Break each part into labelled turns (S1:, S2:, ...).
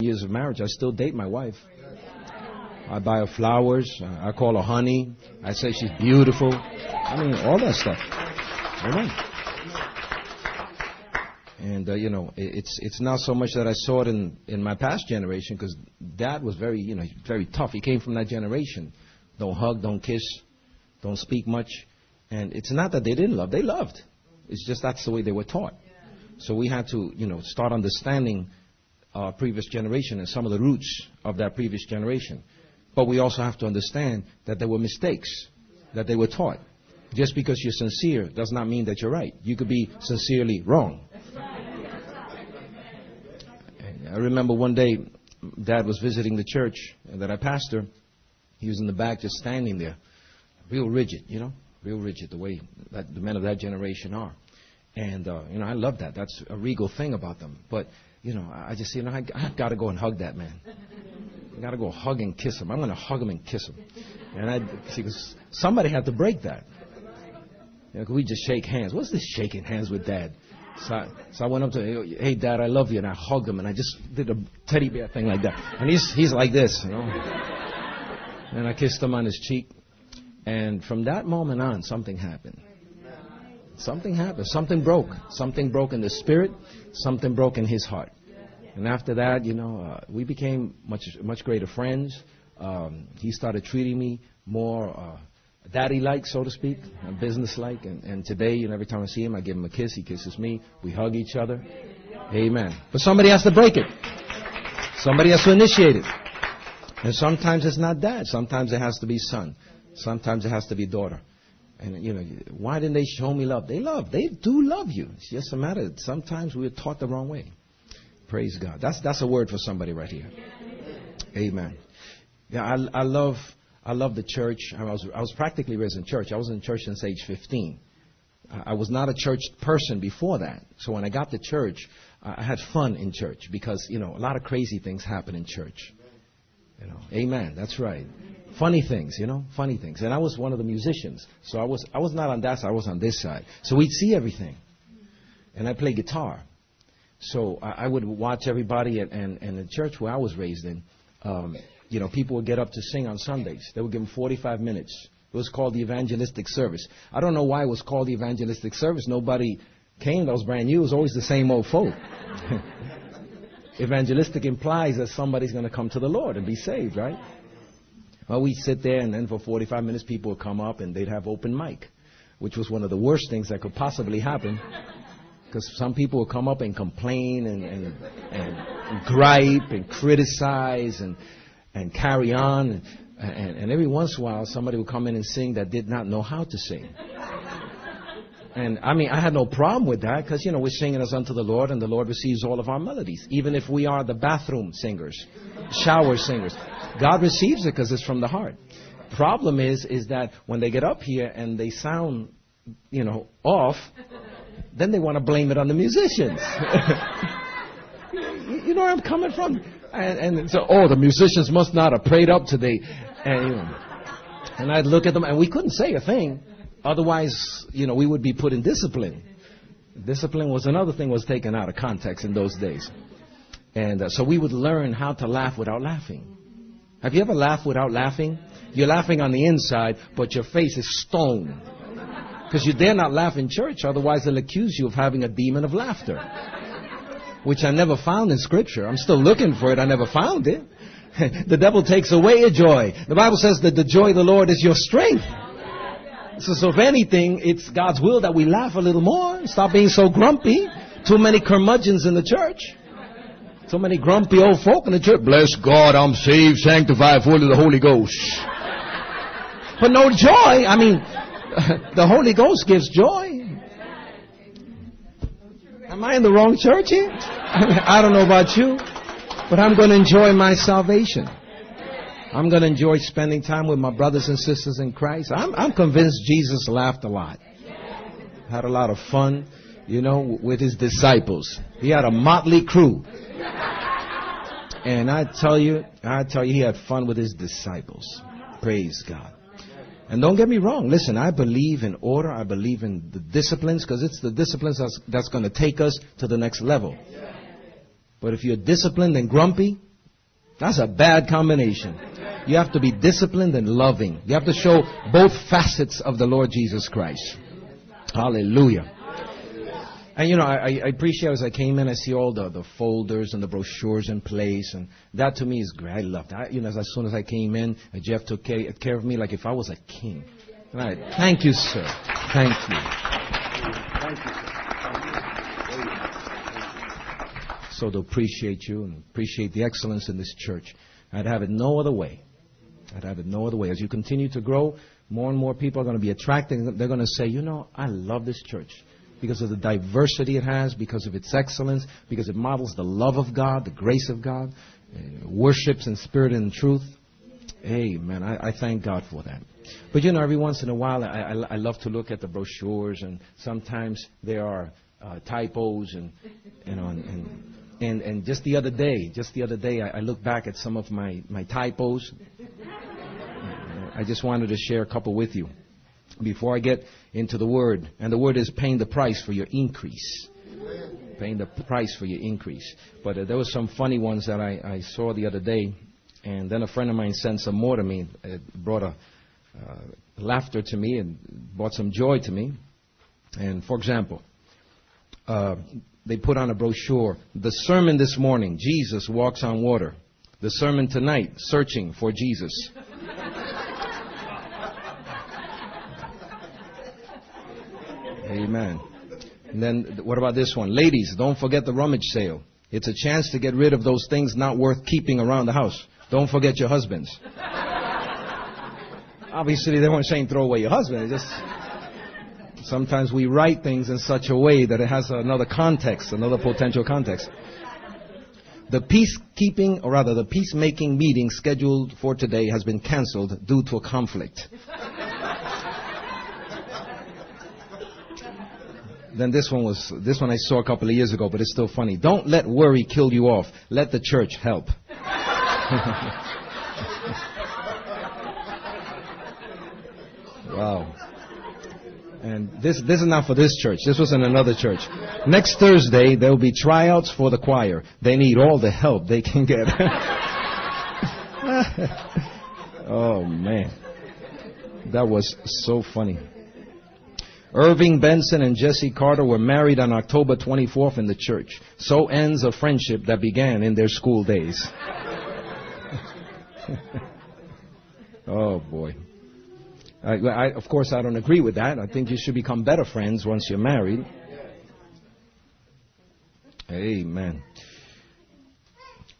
S1: years of marriage, I still date my wife. I buy her flowers. I call her honey. I say she's beautiful. I mean, all that stuff. Amen. And uh, you know, it's it's not so much that I saw it in in my past generation because Dad was very you know very tough. He came from that generation. Don't hug, don't kiss, don't speak much. And it's not that they didn't love; they loved. It's just that's the way they were taught. So we had to you know start understanding our previous generation and some of the roots of that previous generation. But we also have to understand that there were mistakes that they were taught. Just because you're sincere does not mean that you're right. You could be sincerely wrong. I remember one day, Dad was visiting the church that I pastor. He was in the back just standing there, real rigid, you know, real rigid, the way that the men of that generation are. And, uh, you know, I love that. That's a regal thing about them. But, you know, I just, you know, I, I've got to go and hug that man. I got to go hug and kiss him. I'm going to hug him and kiss him. And I, see, because somebody had to break that. You know, we just shake hands. What's this shaking hands with dad? So I, so I went up to him, hey dad, I love you, and I hugged him, and I just did a teddy bear thing like that. And he's he's like this, you know. And I kissed him on his cheek, and from that moment on, something happened. Something happened. Something broke. Something broke in the spirit. Something broke in his heart. And after that, you know, uh, we became much much greater friends. Um, he started treating me more uh, daddy-like, so to speak, business-like. And, and today, you know, every time I see him, I give him a kiss. He kisses me. We hug each other. Amen. But somebody has to break it. Somebody has to initiate it. And sometimes it's not dad. Sometimes it has to be son. Sometimes it has to be daughter. And you know, why didn't they show me love? They love. They do love you. It's just a matter. Sometimes we are taught the wrong way. Praise God. That's that's a word for somebody right here. Amen. Yeah, I I love I love the church. I was, I was practically raised in church. I was in church since age 15. I was not a church person before that. So when I got to church, I had fun in church because, you know, a lot of crazy things happen in church. You know, amen. That's right. Funny things, you know, funny things. And I was one of the musicians. So I was, I was not on that side, I was on this side. So we'd see everything. And I play guitar. So I, I would watch everybody and, and, and the church where I was raised in, um, you know, people would get up to sing on Sundays. They would give them 45 minutes. It was called the evangelistic service. I don't know why it was called the evangelistic service. Nobody came. That was brand new. It was always the same old folk. evangelistic implies that somebody's going to come to the Lord and be saved, right? Well, we'd sit there, and then for 45 minutes, people would come up and they'd have open mic, which was one of the worst things that could possibly happen. Because some people would come up and complain and, and, and gripe and criticize and and carry on. And, and, and every once in a while, somebody would come in and sing that did not know how to sing. And I mean, I had no problem with that because, you know, we're singing as unto the Lord and the Lord receives all of our melodies, even if we are the bathroom singers, shower singers. God receives it because it's from the heart. Problem is, is that when they get up here and they sound, you know, off, then they want to blame it on the musicians. you know where I'm coming from? And, and so, oh, the musicians must not have prayed up today. And, you know, and I'd look at them, and we couldn't say a thing. Otherwise, you know, we would be put in discipline. Discipline was another thing was taken out of context in those days. And uh, so we would learn how to laugh without laughing. Have you ever laughed without laughing? You're laughing on the inside, but your face is stone. Because you dare not laugh in church, otherwise they'll accuse you of having a demon of laughter which I never found in Scripture. I'm still looking for it. I never found it. the devil takes away your joy. The Bible says that the joy of the Lord is your strength. So, so if anything, it's God's will that we laugh a little more. Stop being so grumpy. Too many curmudgeons in the church. So many grumpy old folk in the church. Bless God, I'm saved, sanctified, full of the Holy Ghost. But no joy. I mean, the Holy Ghost gives joy. Am I in the wrong church here? I don't know about you, but I'm going to enjoy my salvation. I'm going to enjoy spending time with my brothers and sisters in Christ. I'm, I'm convinced Jesus laughed a lot. Had a lot of fun, you know, with his disciples. He had a motley crew. And I tell you, I tell you, he had fun with his disciples. Praise God. And don't get me wrong. Listen, I believe in order. I believe in the disciplines because it's the disciplines that's, that's going to take us to the next level. But if you're disciplined and grumpy, That's a bad combination. You have to be disciplined and loving. You have to show both facets of the Lord Jesus Christ. Hallelujah. And you know, I, I appreciate as I came in, I see all the, the folders and the brochures in place, and that to me is great. I love that. You know, as soon as I came in, uh, Jeff took care, care of me like if I was a king. Right. Thank you, sir. Thank you. Thank you. So to appreciate you and appreciate the excellence in this church. I'd have it no other way. I'd have it no other way. As you continue to grow, more and more people are going to be attracted. They're going to say, you know, I love this church because of the diversity it has, because of its excellence, because it models the love of God, the grace of God, uh, worships in spirit and truth. Amen. I, I thank God for that. But you know, every once in a while, I, I, I love to look at the brochures, and sometimes there are uh, typos, and you know, and, and and and just the other day, just the other day, I, I looked back at some of my my typos. I just wanted to share a couple with you before I get into the word. And the word is paying the price for your increase. Paying the price for your increase. But uh, there were some funny ones that I, I, saw the other day. And then a friend of mine sent some more to me. It brought a uh, laughter to me and brought some joy to me. And for example, uh, they put on a brochure, the sermon this morning, Jesus walks on water. The sermon tonight, searching for Jesus. Amen. And then what about this one? Ladies, don't forget the rummage sale. It's a chance to get rid of those things not worth keeping around the house. Don't forget your husbands. Obviously, they weren't saying throw away your husband. It's just sometimes we write things in such a way that it has another context, another potential context. The peacekeeping, or rather the peacemaking meeting scheduled for today has been cancelled due to a conflict. Then this one was, this one I saw a couple of years ago, but it's still funny. Don't let worry kill you off. Let the church help. wow. And this, this is not for this church. This was in another church. Next Thursday, there will be tryouts for the choir. They need all the help they can get. oh man. That was so funny. Irving Benson and Jesse Carter were married on October 24th in the church. So ends a friendship that began in their school days. oh boy. I, I, of course, I don't agree with that. I think you should become better friends once you're married. Amen.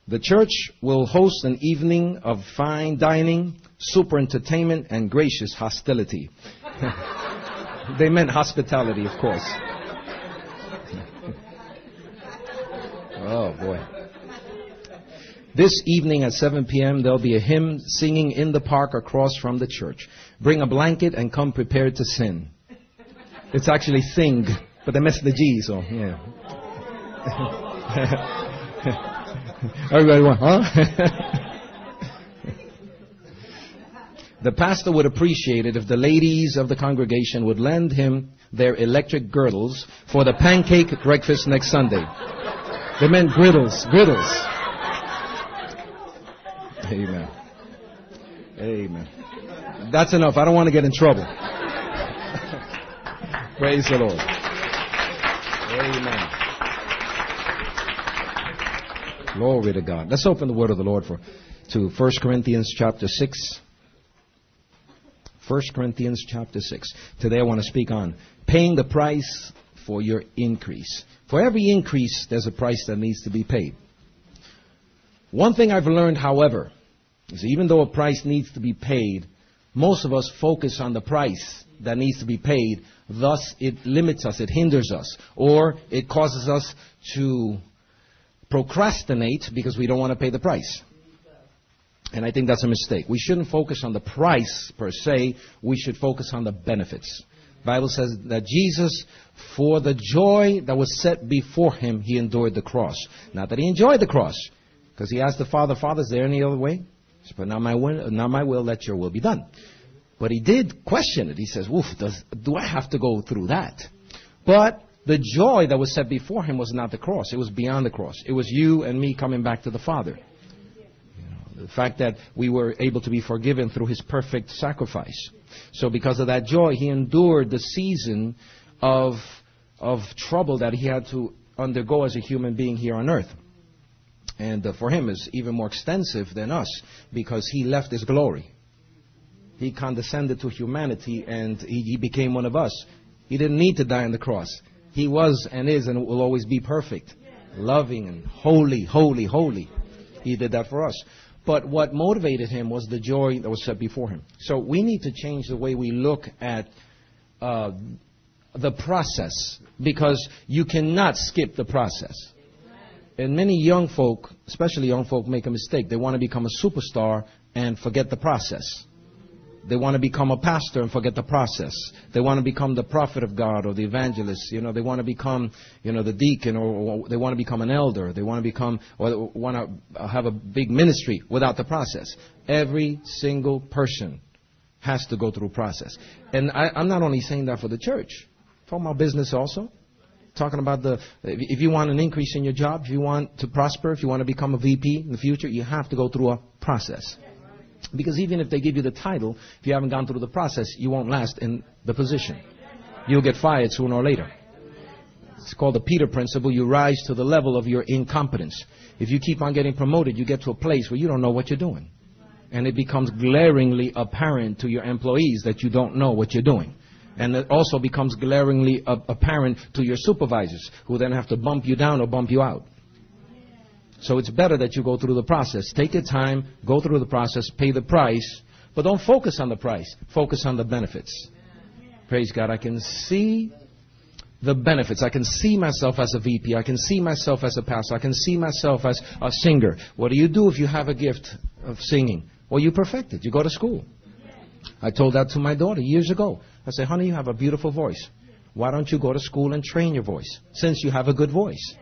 S1: The church will host an evening of fine dining, super entertainment, and gracious hostility. They meant hospitality, of course. oh, boy. This evening at 7 p.m., there'll be a hymn singing in the park across from the church. Bring a blanket and come prepared to sin. It's actually sing, but they missed the G, so, yeah. Everybody went, huh? The pastor would appreciate it if the ladies of the congregation would lend him their electric girdles for the pancake breakfast next Sunday. They meant griddles, griddles. Amen. Amen. That's enough. I don't want to get in trouble. Praise the Lord. Amen. Glory to God. Let's open the word of the Lord for to 1 Corinthians chapter 6. 1 Corinthians chapter 6. Today I want to speak on paying the price for your increase. For every increase, there's a price that needs to be paid. One thing I've learned, however, is even though a price needs to be paid, most of us focus on the price that needs to be paid. Thus, it limits us, it hinders us, or it causes us to procrastinate because we don't want to pay the price. And I think that's a mistake. We shouldn't focus on the price per se. We should focus on the benefits. Bible says that Jesus, for the joy that was set before him, he endured the cross. Not that he enjoyed the cross, because he asked the Father, Father, is there any other way? He said, But not my will, not my will, let your will be done. But he did question it. He says, Woof, does, do I have to go through that? But the joy that was set before him was not the cross. It was beyond the cross. It was you and me coming back to the Father. The fact that we were able to be forgiven through his perfect sacrifice. So because of that joy, he endured the season of, of trouble that he had to undergo as a human being here on earth. And uh, for him is even more extensive than us because he left his glory. He condescended to humanity and he, he became one of us. He didn't need to die on the cross. He was and is and will always be perfect, loving and holy, holy, holy. He did that for us. But what motivated him was the joy that was set before him. So we need to change the way we look at uh, the process because you cannot skip the process. And many young folk, especially young folk, make a mistake. They want to become a superstar and forget the process. They want to become a pastor and forget the process. They want to become the prophet of God or the evangelist. You know, they want to become, you know, the deacon or, they want to become an elder. They want to become or want to have a big ministry without the process. Every single person has to go through process. And I, I'm not only saying that for the church. Talking about business also. Talking about the, if you want an increase in your job, if you want to prosper, if you want to become a VP in the future, you have to go through a process. Because even if they give you the title, if you haven't gone through the process, you won't last in the position. You'll get fired sooner or later. It's called the Peter principle. You rise to the level of your incompetence. If you keep on getting promoted, you get to a place where you don't know what you're doing. And it becomes glaringly apparent to your employees that you don't know what you're doing. And it also becomes glaringly apparent to your supervisors, who then have to bump you down or bump you out. So it's better that you go through the process. Take your time, go through the process, pay the price, but don't focus on the price. Focus on the benefits. Praise God. I can see the benefits. I can see myself as a VP. I can see myself as a pastor. I can see myself as a singer. What do you do if you have a gift of singing? Well, you perfect it. You go to school. I told that to my daughter years ago. I said, honey, you have a beautiful voice. Why don't you go to school and train your voice since you have a good voice?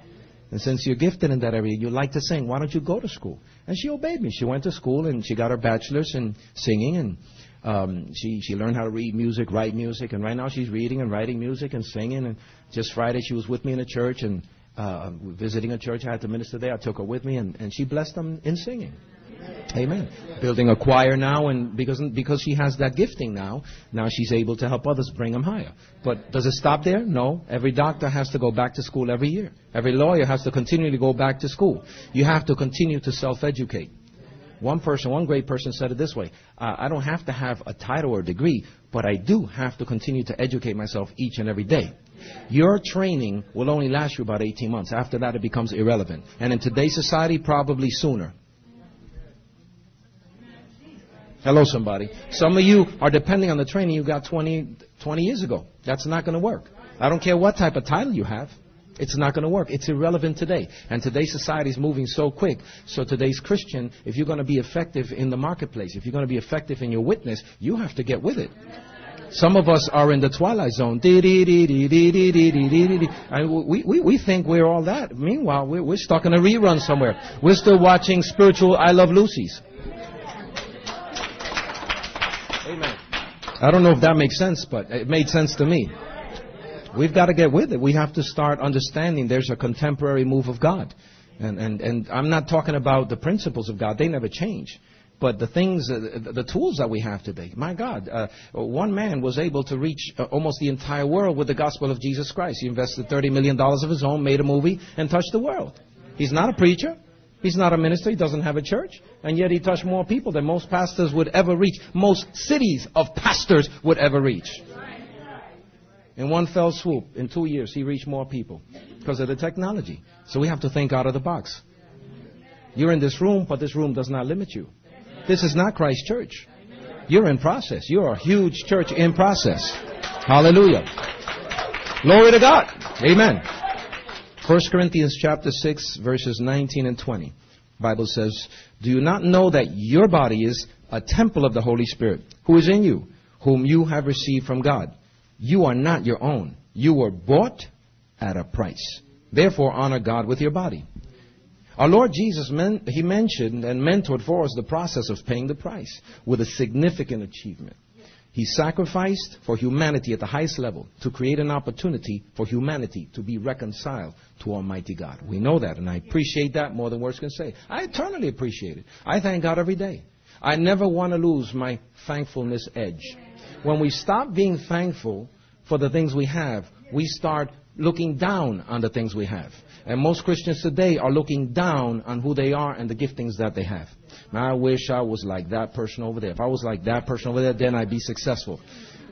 S1: And since you're gifted in that area, you like to sing, why don't you go to school? And she obeyed me. She went to school and she got her bachelor's in singing and um, she she learned how to read music, write music, and right now she's reading and writing music and singing. And just Friday she was with me in a church and uh, visiting a church. I had to minister there. I took her with me and, and she blessed them in singing. Amen. Building a choir now, and because because she has that gifting now, now she's able to help others bring them higher. But does it stop there? No. Every doctor has to go back to school every year. Every lawyer has to continually go back to school. You have to continue to self-educate. One person, one great person said it this way: uh, I don't have to have a title or degree, but I do have to continue to educate myself each and every day. Your training will only last you about 18 months. After that, it becomes irrelevant. And in today's society, probably sooner. Hello, somebody. Some of you are depending on the training you got 20, 20 years ago. That's not going to work. I don't care what type of title you have. It's not going to work. It's irrelevant today. And today's society is moving so quick. So today's Christian, if you're going to be effective in the marketplace, if you're going to be effective in your witness, you have to get with it. Some of us are in the twilight zone. And we, we, we think we're all that. Meanwhile, we're, we're stuck in a rerun somewhere. We're still watching spiritual I Love Lucy's. I don't know if that makes sense, but it made sense to me. We've got to get with it. We have to start understanding there's a contemporary move of God. And, and, and I'm not talking about the principles of God. They never change. But the things, uh, the tools that we have today, my God, uh, one man was able to reach uh, almost the entire world with the gospel of Jesus Christ. He invested $30 million of his own, made a movie, and touched the world. He's not a preacher. He's not a minister. He doesn't have a church. And yet he touched more people than most pastors would ever reach. Most cities of pastors would ever reach. In one fell swoop, in two years, he reached more people because of the technology. So we have to think out of the box. You're in this room, but this room does not limit you. This is not Christ Church. You're in process. You're a huge church in process. Hallelujah. Glory to God. Amen. 1 Corinthians chapter 6 verses 19 and 20. Bible says, "Do you not know that your body is a temple of the Holy Spirit, who is in you, whom you have received from God? You are not your own. You were bought at a price. Therefore honor God with your body." Our Lord Jesus, he mentioned and mentored for us the process of paying the price with a significant achievement. He sacrificed for humanity at the highest level to create an opportunity for humanity to be reconciled to Almighty God. We know that, and I appreciate that more than words can say. I eternally appreciate it. I thank God every day. I never want to lose my thankfulness edge. When we stop being thankful for the things we have, we start looking down on the things we have. And most Christians today are looking down on who they are and the giftings that they have. I wish I was like that person over there. If I was like that person over there, then I'd be successful.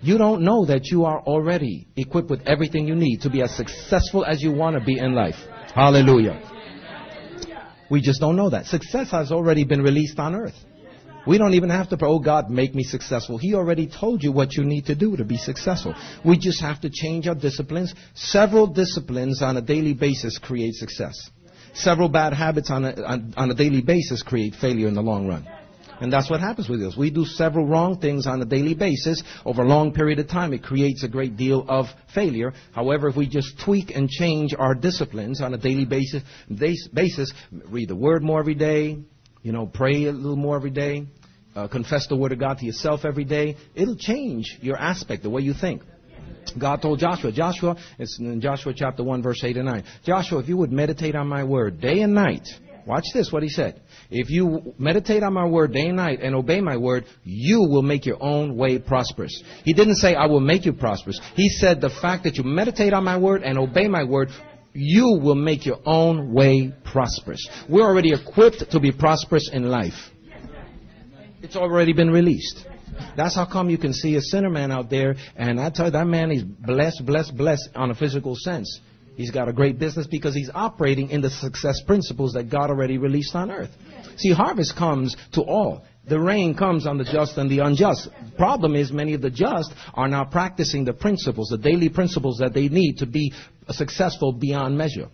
S1: You don't know that you are already equipped with everything you need to be as successful as you want to be in life. Hallelujah. We just don't know that. Success has already been released on earth. We don't even have to pray, oh God, make me successful. He already told you what you need to do to be successful. We just have to change our disciplines. Several disciplines on a daily basis create success. Several bad habits on a, on, on a daily basis create failure in the long run. And that's what happens with us. We do several wrong things on a daily basis over a long period of time. It creates a great deal of failure. However, if we just tweak and change our disciplines on a daily basis, basis read the Word more every day, you know, pray a little more every day, uh, confess the Word of God to yourself every day, it'll change your aspect, the way you think. God told Joshua, Joshua, it's in Joshua chapter 1, verse 8 and 9. Joshua, if you would meditate on my word day and night, watch this, what he said. If you meditate on my word day and night and obey my word, you will make your own way prosperous. He didn't say, I will make you prosperous. He said, the fact that you meditate on my word and obey my word, you will make your own way prosperous. We're already equipped to be prosperous in life. It's already been released. That's how come you can see a sinner man out there, and I tell you, that man is blessed, blessed, blessed on a physical sense. He's got a great business because he's operating in the success principles that God already released on earth. See, harvest comes to all. The rain comes on the just and the unjust. Problem is, many of the just are not practicing the principles, the daily principles that they need to be successful beyond measure.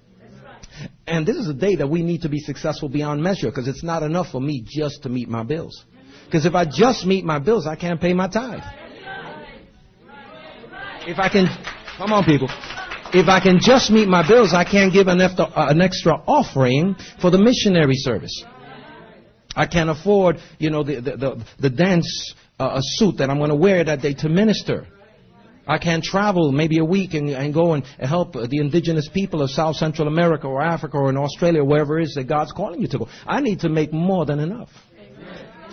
S1: And this is a day that we need to be successful beyond measure because it's not enough for me just to meet my bills. Because if I just meet my bills, I can't pay my tithe. If I can, come on people. If I can just meet my bills, I can't give an extra, uh, an extra offering for the missionary service. I can't afford, you know, the, the, the, the dance uh, suit that I'm going to wear that day to minister. I can't travel maybe a week and, and go and help the indigenous people of South Central America or Africa or in Australia, wherever it is that God's calling you to go. I need to make more than enough.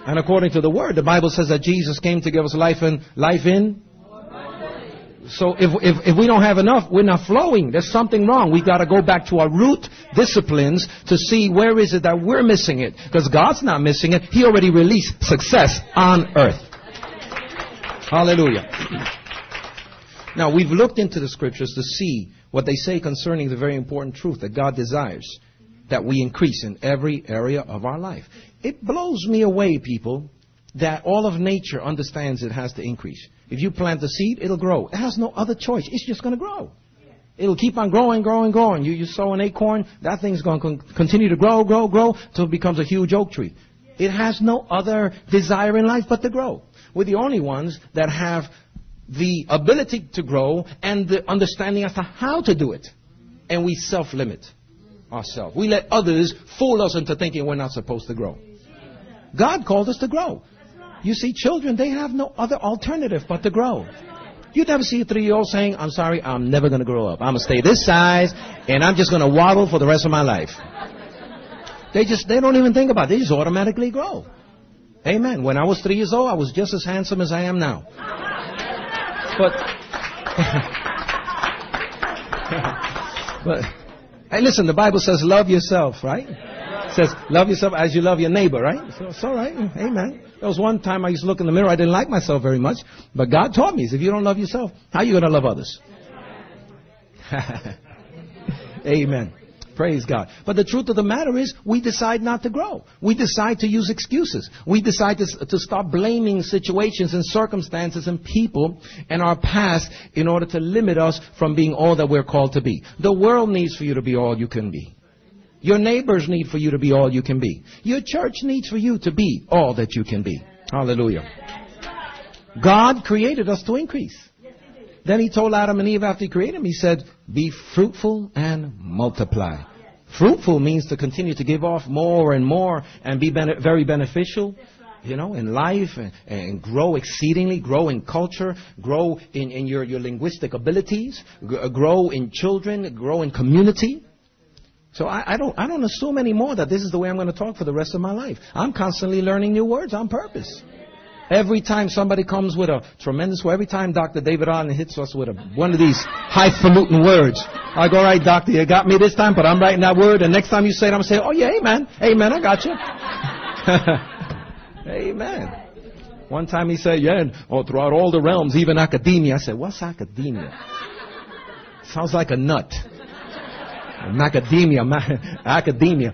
S1: And according to the word, the Bible says that Jesus came to give us life in life in. So if, if, if we don't have enough, we're not flowing. There's something wrong. We've got to go back to our root disciplines to see where is it that we're missing it. Because God's not missing it. He already released success on earth. Hallelujah. Now we've looked into the scriptures to see what they say concerning the very important truth that God desires that we increase in every area of our life. It blows me away, people, that all of nature understands it has to increase. If you plant the seed, it'll grow. It has no other choice. It's just going to grow. It'll keep on growing, growing, growing. You, you sow an acorn, that thing's going to continue to grow, grow, grow, till it becomes a huge oak tree. It has no other desire in life but to grow. We're the only ones that have the ability to grow and the understanding as to how to do it. And we self-limit ourselves. We let others fool us into thinking we're not supposed to grow. God called us to grow. You see, children, they have no other alternative but to grow. You never see a three-year-old saying, I'm sorry, I'm never going to grow up. I'm going to stay this size, and I'm just going to waddle for the rest of my life. They just, they don't even think about it. They just automatically grow. Amen. When I was three years old, I was just as handsome as I am now. But, but, hey listen, the Bible says love yourself, right? says, love yourself as you love your neighbor, right? So it's all right. Amen. There was one time I used to look in the mirror. I didn't like myself very much. But God taught me, if you don't love yourself, how are you going to love others? Amen. Praise God. But the truth of the matter is, we decide not to grow. We decide to use excuses. We decide to, to stop blaming situations and circumstances and people and our past in order to limit us from being all that we're called to be. The world needs for you to be all you can be. Your neighbors need for you to be all you can be. Your church needs for you to be all that you can be. Hallelujah. God created us to increase. Then he told Adam and Eve after he created them, he said, be fruitful and multiply. Fruitful means to continue to give off more and more and be very beneficial. you know, in life and, and, grow exceedingly, grow in culture, grow in, in your, your linguistic abilities, uh, grow in children, grow in community. So I, I, don't, I don't assume anymore that this is the way I'm going to talk for the rest of my life. I'm constantly learning new words on purpose. Every time somebody comes with a tremendous word, every time Dr. David Allen hits us with a, one of these highfalutin words, I go, all right, doctor, you got me this time, but I'm writing that word, and next time you say it, I'm saying, oh yeah, amen, amen, I got you. amen. One time he said, yeah, and oh, throughout all the realms, even academia. I said, what's academia? Sounds like a nut. Macadamia, ma- academia.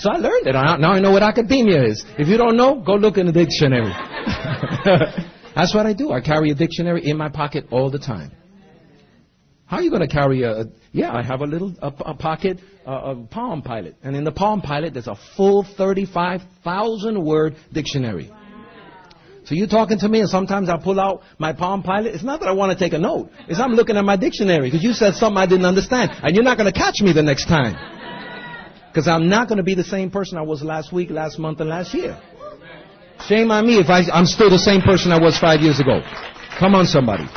S1: So I learned it. Now I know what academia is. If you don't know, go look in the dictionary. That's what I do. I carry a dictionary in my pocket all the time. How are you going to carry a, yeah, I have a little, a, a pocket, a Palm Pilot. And in the Palm Pilot, there's a full 35,000 word dictionary. So you're talking to me and sometimes I pull out my Palm Pilot. It's not that I want to take a note. It's I'm looking at my dictionary because you said something I didn't understand. And you're not going to catch me the next time. Because I'm not going to be the same person I was last week, last month, and last year. Shame on me if I, I'm still the same person I was five years ago. Come on, somebody.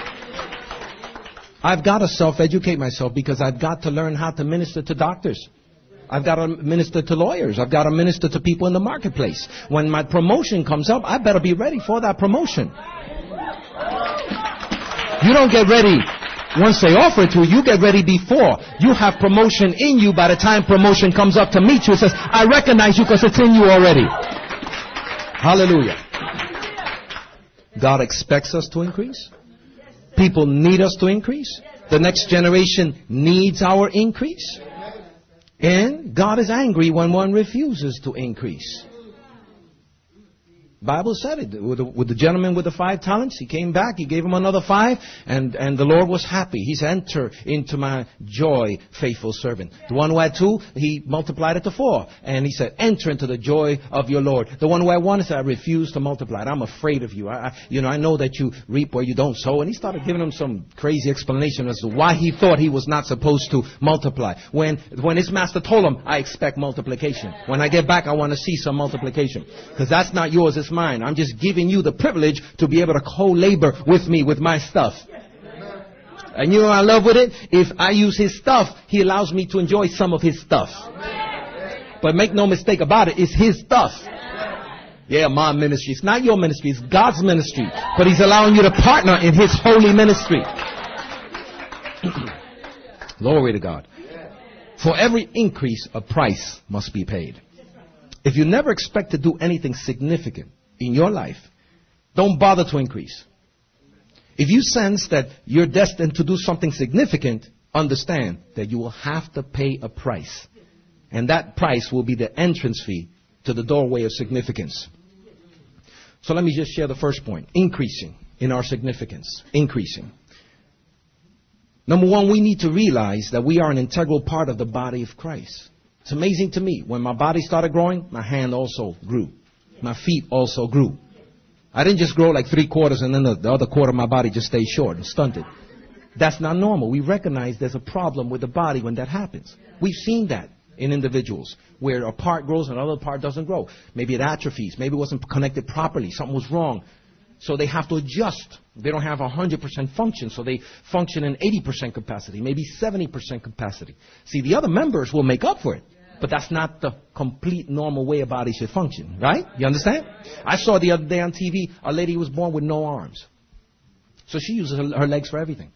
S1: I've got to self-educate myself because I've got to learn how to minister to doctors. I've got to minister to lawyers. I've got to minister to people in the marketplace. When my promotion comes up, I better be ready for that promotion. You don't get ready once they offer it to you, you get ready before. You have promotion in you by the time promotion comes up to meet you. It says, I recognize you because it's in you already. Hallelujah. God expects us to increase. People need us to increase. The next generation needs our increase. And God is angry when one refuses to increase. Bible said it. With the, with the, gentleman with the five talents, he came back, he gave him another five, and, and the Lord was happy. He said, enter into my joy, faithful servant. The one who had two, he multiplied it to four. And he said, enter into the joy of your Lord. The one who had one said, I refuse to multiply it. I'm afraid of you. I, I, you know, I know that you reap where you don't sow. And he started giving him some crazy explanation as to why he thought he was not supposed to multiply. When, when his master told him, I expect multiplication. When I get back, I want to see some multiplication. Because that's not yours, it's mine. I'm just giving you the privilege to be able to co-labor with me with my stuff. And you know I love with it? If I use his stuff, he allows me to enjoy some of his stuff. But make no mistake about it, it's his stuff. Yeah, my ministry. It's not your ministry, it's God's ministry. But he's allowing you to partner in his holy ministry. Glory to God. For every increase, a price must be paid. If you never expect to do anything significant, in your life, don't bother to increase. If you sense that you're destined to do something significant, understand that you will have to pay a price. And that price will be the entrance fee to the doorway of significance. So let me just share the first point. Increasing in our significance. Increasing. Number one, we need to realize that we are an integral part of the body of Christ. It's amazing to me. When my body started growing, my hand also grew my feet also grew. I didn't just grow like three quarters and then the, the other quarter of my body just stayed short and stunted. That's not normal. We recognize there's a problem with the body when that happens. We've seen that in individuals where a part grows and another part doesn't grow. Maybe it atrophies. Maybe it wasn't connected properly. Something was wrong. So they have to adjust. They don't have 100% function, so they function in 80% capacity, maybe 70% capacity. See, the other members will make up for it. But that's not the complete normal way a body should function, right? You understand? I saw the other day on TV a lady was born with no arms. So she uses her, her legs for everything.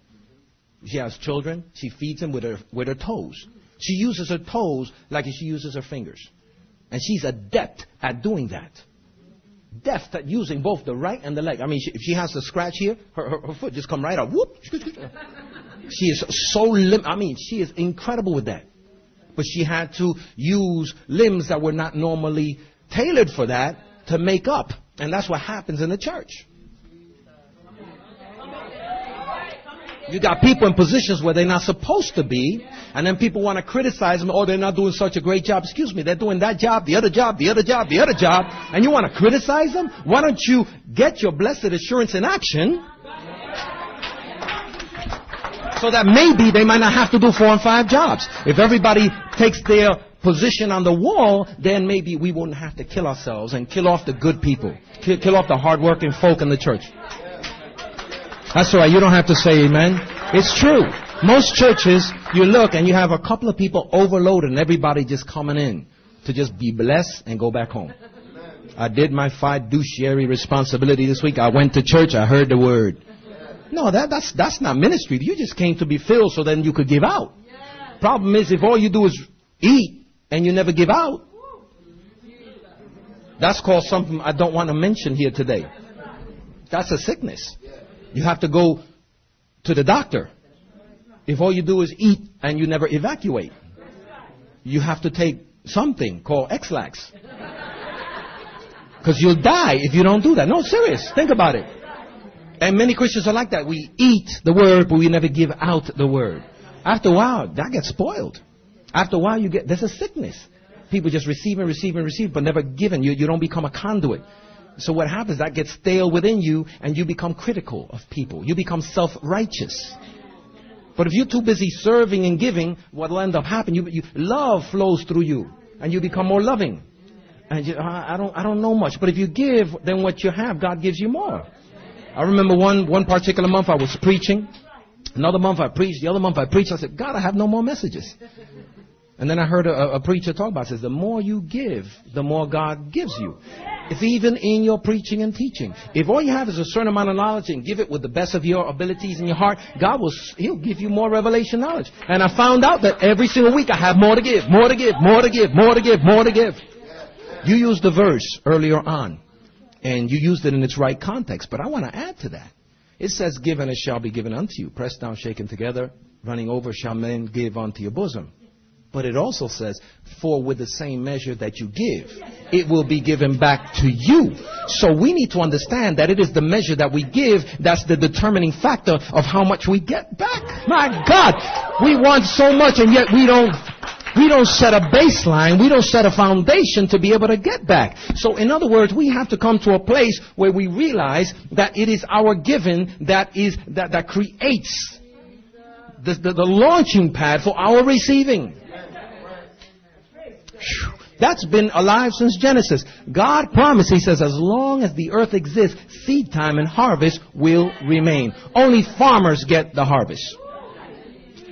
S1: She has children. She feeds them with her, with her toes. She uses her toes like she uses her fingers. And she's adept at doing that. Deft at using both the right and the leg. I mean, she, if she has a scratch here, her, her, her foot just come right out. Whoop. She is so lim- I mean, she is incredible with that but she had to use limbs that were not normally tailored for that to make up. And that's what happens in the church. You got people in positions where they're not supposed to be, and then people want to criticize them, oh, they're not doing such a great job. Excuse me, they're doing that job, the other job, the other job, the other job, and you want to criticize them? Why don't you get your blessed assurance in action so that maybe they might not have to do four and five jobs. If everybody takes their position on the wall, then maybe we wouldn't have to kill ourselves and kill off the good people, kill, kill off the hardworking folk in the church. That's right. You don't have to say amen. It's true. Most churches, you look and you have a couple of people overloaded and everybody just coming in to just be blessed and go back home. I did my fiduciary responsibility this week. I went to church. I heard the word. No, that, that's, that's not ministry. You just came to be filled so then you could give out. Problem is if all you do is eat and you never give out, that's called something I don't want to mention here today. That's a sickness. You have to go to the doctor. If all you do is eat and you never evacuate, you have to take something called Ex-Lax. Because you'll die if you don't do that. No, serious. Think about it. And many Christians are like that. We eat the word, but we never give out the word. After a while, that gets spoiled. After a while, you get, there's a sickness. People just receive and receive and receive, but never given. You, you don't become a conduit. So what happens, that gets stale within you, and you become critical of people. You become self-righteous. But if you're too busy serving and giving, what will end up happening, you, you, love flows through you, and you become more loving. And you, I, I, don't, I don't know much, but if you give, then what you have, God gives you more. I remember one, one particular month I was preaching. Another month I preached. The other month I preached. I said, God, I have no more messages. And then I heard a, a preacher talk about it. Says, the more you give, the more God gives you. If even in your preaching and teaching. If all you have is a certain amount of knowledge and give it with the best of your abilities in your heart, God will, He'll give you more revelation knowledge. And I found out that every single week I have more to give, more to give, more to give, more to give, more to give. You used the verse earlier on. And you used it in its right context. But I want to add to that. It says, Given it shall be given unto you. Pressed down, shaken together, running over shall men give unto your bosom. But it also says, For with the same measure that you give, it will be given back to you. So we need to understand that it is the measure that we give that's the determining factor of how much we get back. My God! We want so much and yet we don't we don't set a baseline. We don't set a foundation to be able to get back. So in other words, we have to come to a place where we realize that it is our giving that is, that, that creates the, the, the launching pad for our receiving. That's been alive since Genesis. God promised, He says, as long as the earth exists, seed time and harvest will remain. Only farmers get the harvest.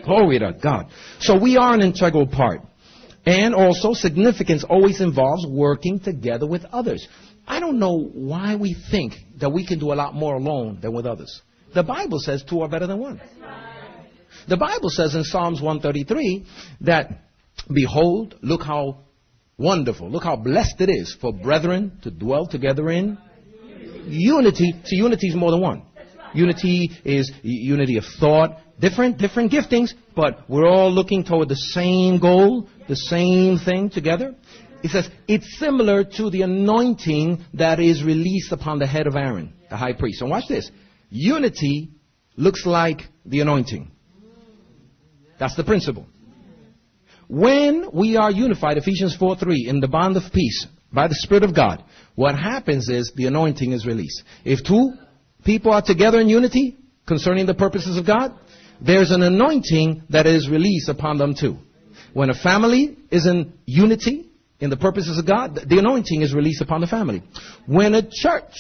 S1: Glory to God. So we are an integral part. And also significance always involves working together with others. I don't know why we think that we can do a lot more alone than with others. The Bible says two are better than one. The Bible says in Psalms 133 that, behold, look how wonderful, look how blessed it is for brethren to dwell together in unity. See, unity is more than one. Unity is unity of thought, different, different giftings, but we're all looking toward the same goal, the same thing together. He says, it's similar to the anointing that is released upon the head of Aaron, the high priest. And watch this. Unity looks like the anointing. That's the principle. When we are unified, Ephesians 4 3, in the bond of peace, by the Spirit of God, what happens is the anointing is released. If two people are together in unity concerning the purposes of God, there's an anointing that is released upon them too. When a family is in unity in the purposes of God, the anointing is released upon the family. When a church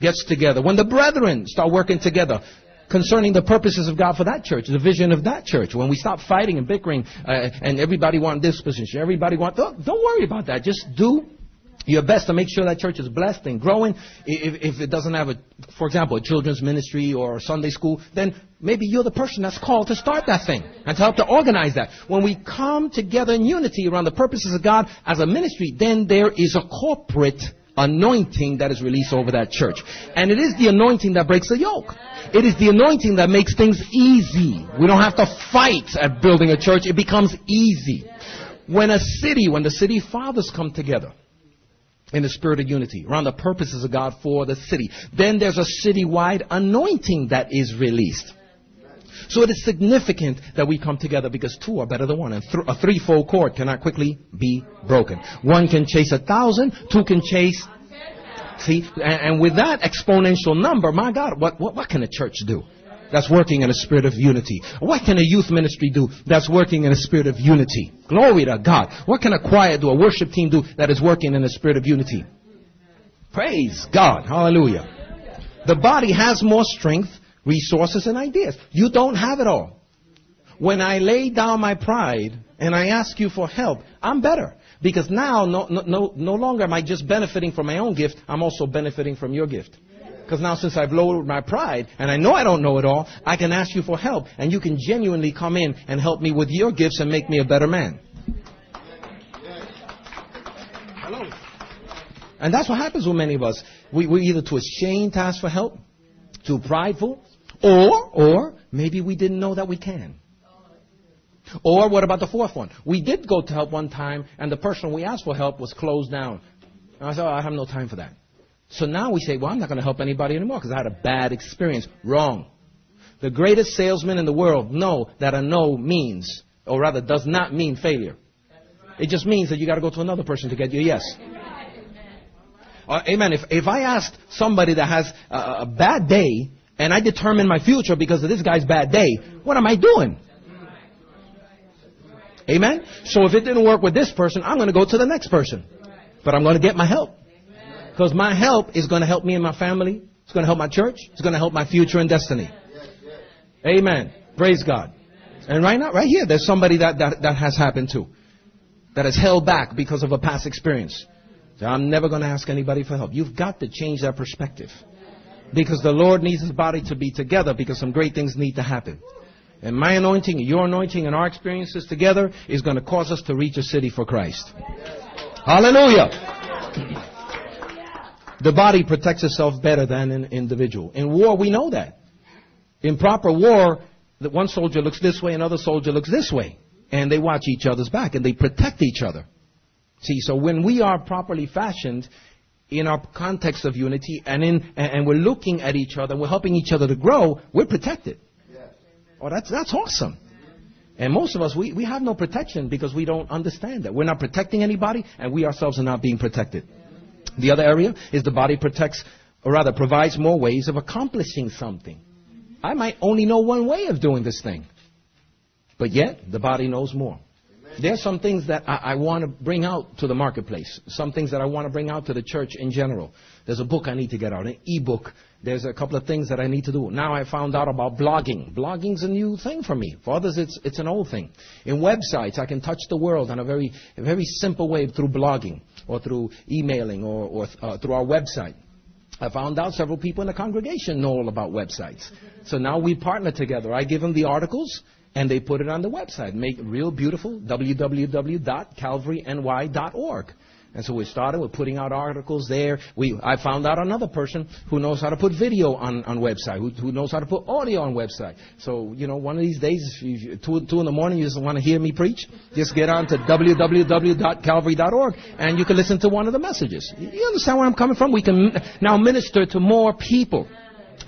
S1: gets together, when the brethren start working together, concerning the purposes of God for that church, the vision of that church. When we stop fighting and bickering, uh, and everybody want this position, everybody want, don't, don't worry about that. Just do your best to make sure that church is blessed and growing. If, if it doesn't have a, for example, a children's ministry or Sunday school, then maybe you're the person that's called to start that thing and to help to organize that. When we come together in unity around the purposes of God as a ministry, then there is a corporate anointing that is released over that church. And it is the anointing that breaks the yoke. It is the anointing that makes things easy. We don't have to fight at building a church. It becomes easy. When a city, when the city fathers come together, in the spirit of unity around the purposes of God for the city. Then there's a citywide anointing that is released. So it is significant that we come together because two are better than one. And th- a threefold cord cannot quickly be broken. One can chase a thousand, two can chase. See, and, and with that exponential number, my God, what, what, what can a church do? That's working in a spirit of unity? What can a youth ministry do that's working in a spirit of unity? Glory to God. What can a choir do, a worship team do that is working in a spirit of unity? Praise God. Hallelujah. The body has more strength, resources, and ideas. You don't have it all. When I lay down my pride and I ask you for help, I'm better. Because now, no, no, no longer am I just benefiting from my own gift, I'm also benefiting from your gift. Because now since I've lowered my pride and I know I don't know it all, I can ask you for help and you can genuinely come in and help me with your gifts and make me a better man. Hello. And that's what happens with many of us. We, we're either too ashamed to ask for help, too prideful, or, or maybe we didn't know that we can. Or what about the fourth one? We did go to help one time, and the person we asked for help was closed down. And I said, oh, I have no time for that. So now we say, well, I'm not going to help anybody anymore because I had a bad experience. Wrong. The greatest salesman in the world know that a no means, or rather does not mean failure. It just means that you got to go to another person to get your yes. Uh, amen. If, if I asked somebody that has a, a bad day and I determine my future because of this guy's bad day, what am I doing? Amen? So if it didn't work with this person, I'm going to go to the next person. But I'm going to get my help. Because my help is going to help me and my family. It's going to help my church. It's going to help my future and destiny. Amen. Praise God. And right now, right here, there's somebody that, that, that has happened to. That has held back because of a past experience. So I'm never going to ask anybody for help. You've got to change that perspective. Because the Lord needs His body to be together because some great things need to happen. And my anointing, your anointing, and our experiences together is going to cause us to reach a city for Christ. Hallelujah. The body protects itself better than an individual. In war, we know that. In proper war, that one soldier looks this way, another soldier looks this way. And they watch each other's back and they protect each other. See, so when we are properly fashioned in our context of unity and in, and we're looking at each other and we're helping each other to grow, we're protected. Oh, that's, that's awesome. And most of us, we, we have no protection because we don't understand that. We're not protecting anybody and we ourselves are not being protected. The other area is the body protects, or rather provides more ways of accomplishing something. I might only know one way of doing this thing. But yet, the body knows more. There are some things that I, I want to bring out to the marketplace. Some things that I want to bring out to the church in general. There's a book I need to get out, an e-book. There's a couple of things that I need to do. Now I found out about blogging. Blogging's a new thing for me. For others, it's, it's an old thing. In websites, I can touch the world in a very, a very simple way through blogging or through emailing or, or uh, through our website. I found out several people in the congregation know all about websites. So now we partner together. I give them the articles and they put it on the website. Make it real beautiful, www.calvaryny.org. And so we started with putting out articles there. We, I found out another person who knows how to put video on, on website, who, who knows how to put audio on website. So, you know, one of these days, you, two, two in the morning, you just want to hear me preach, just get on to www.calvary.org and you can listen to one of the messages. You understand where I'm coming from? We can now minister to more people.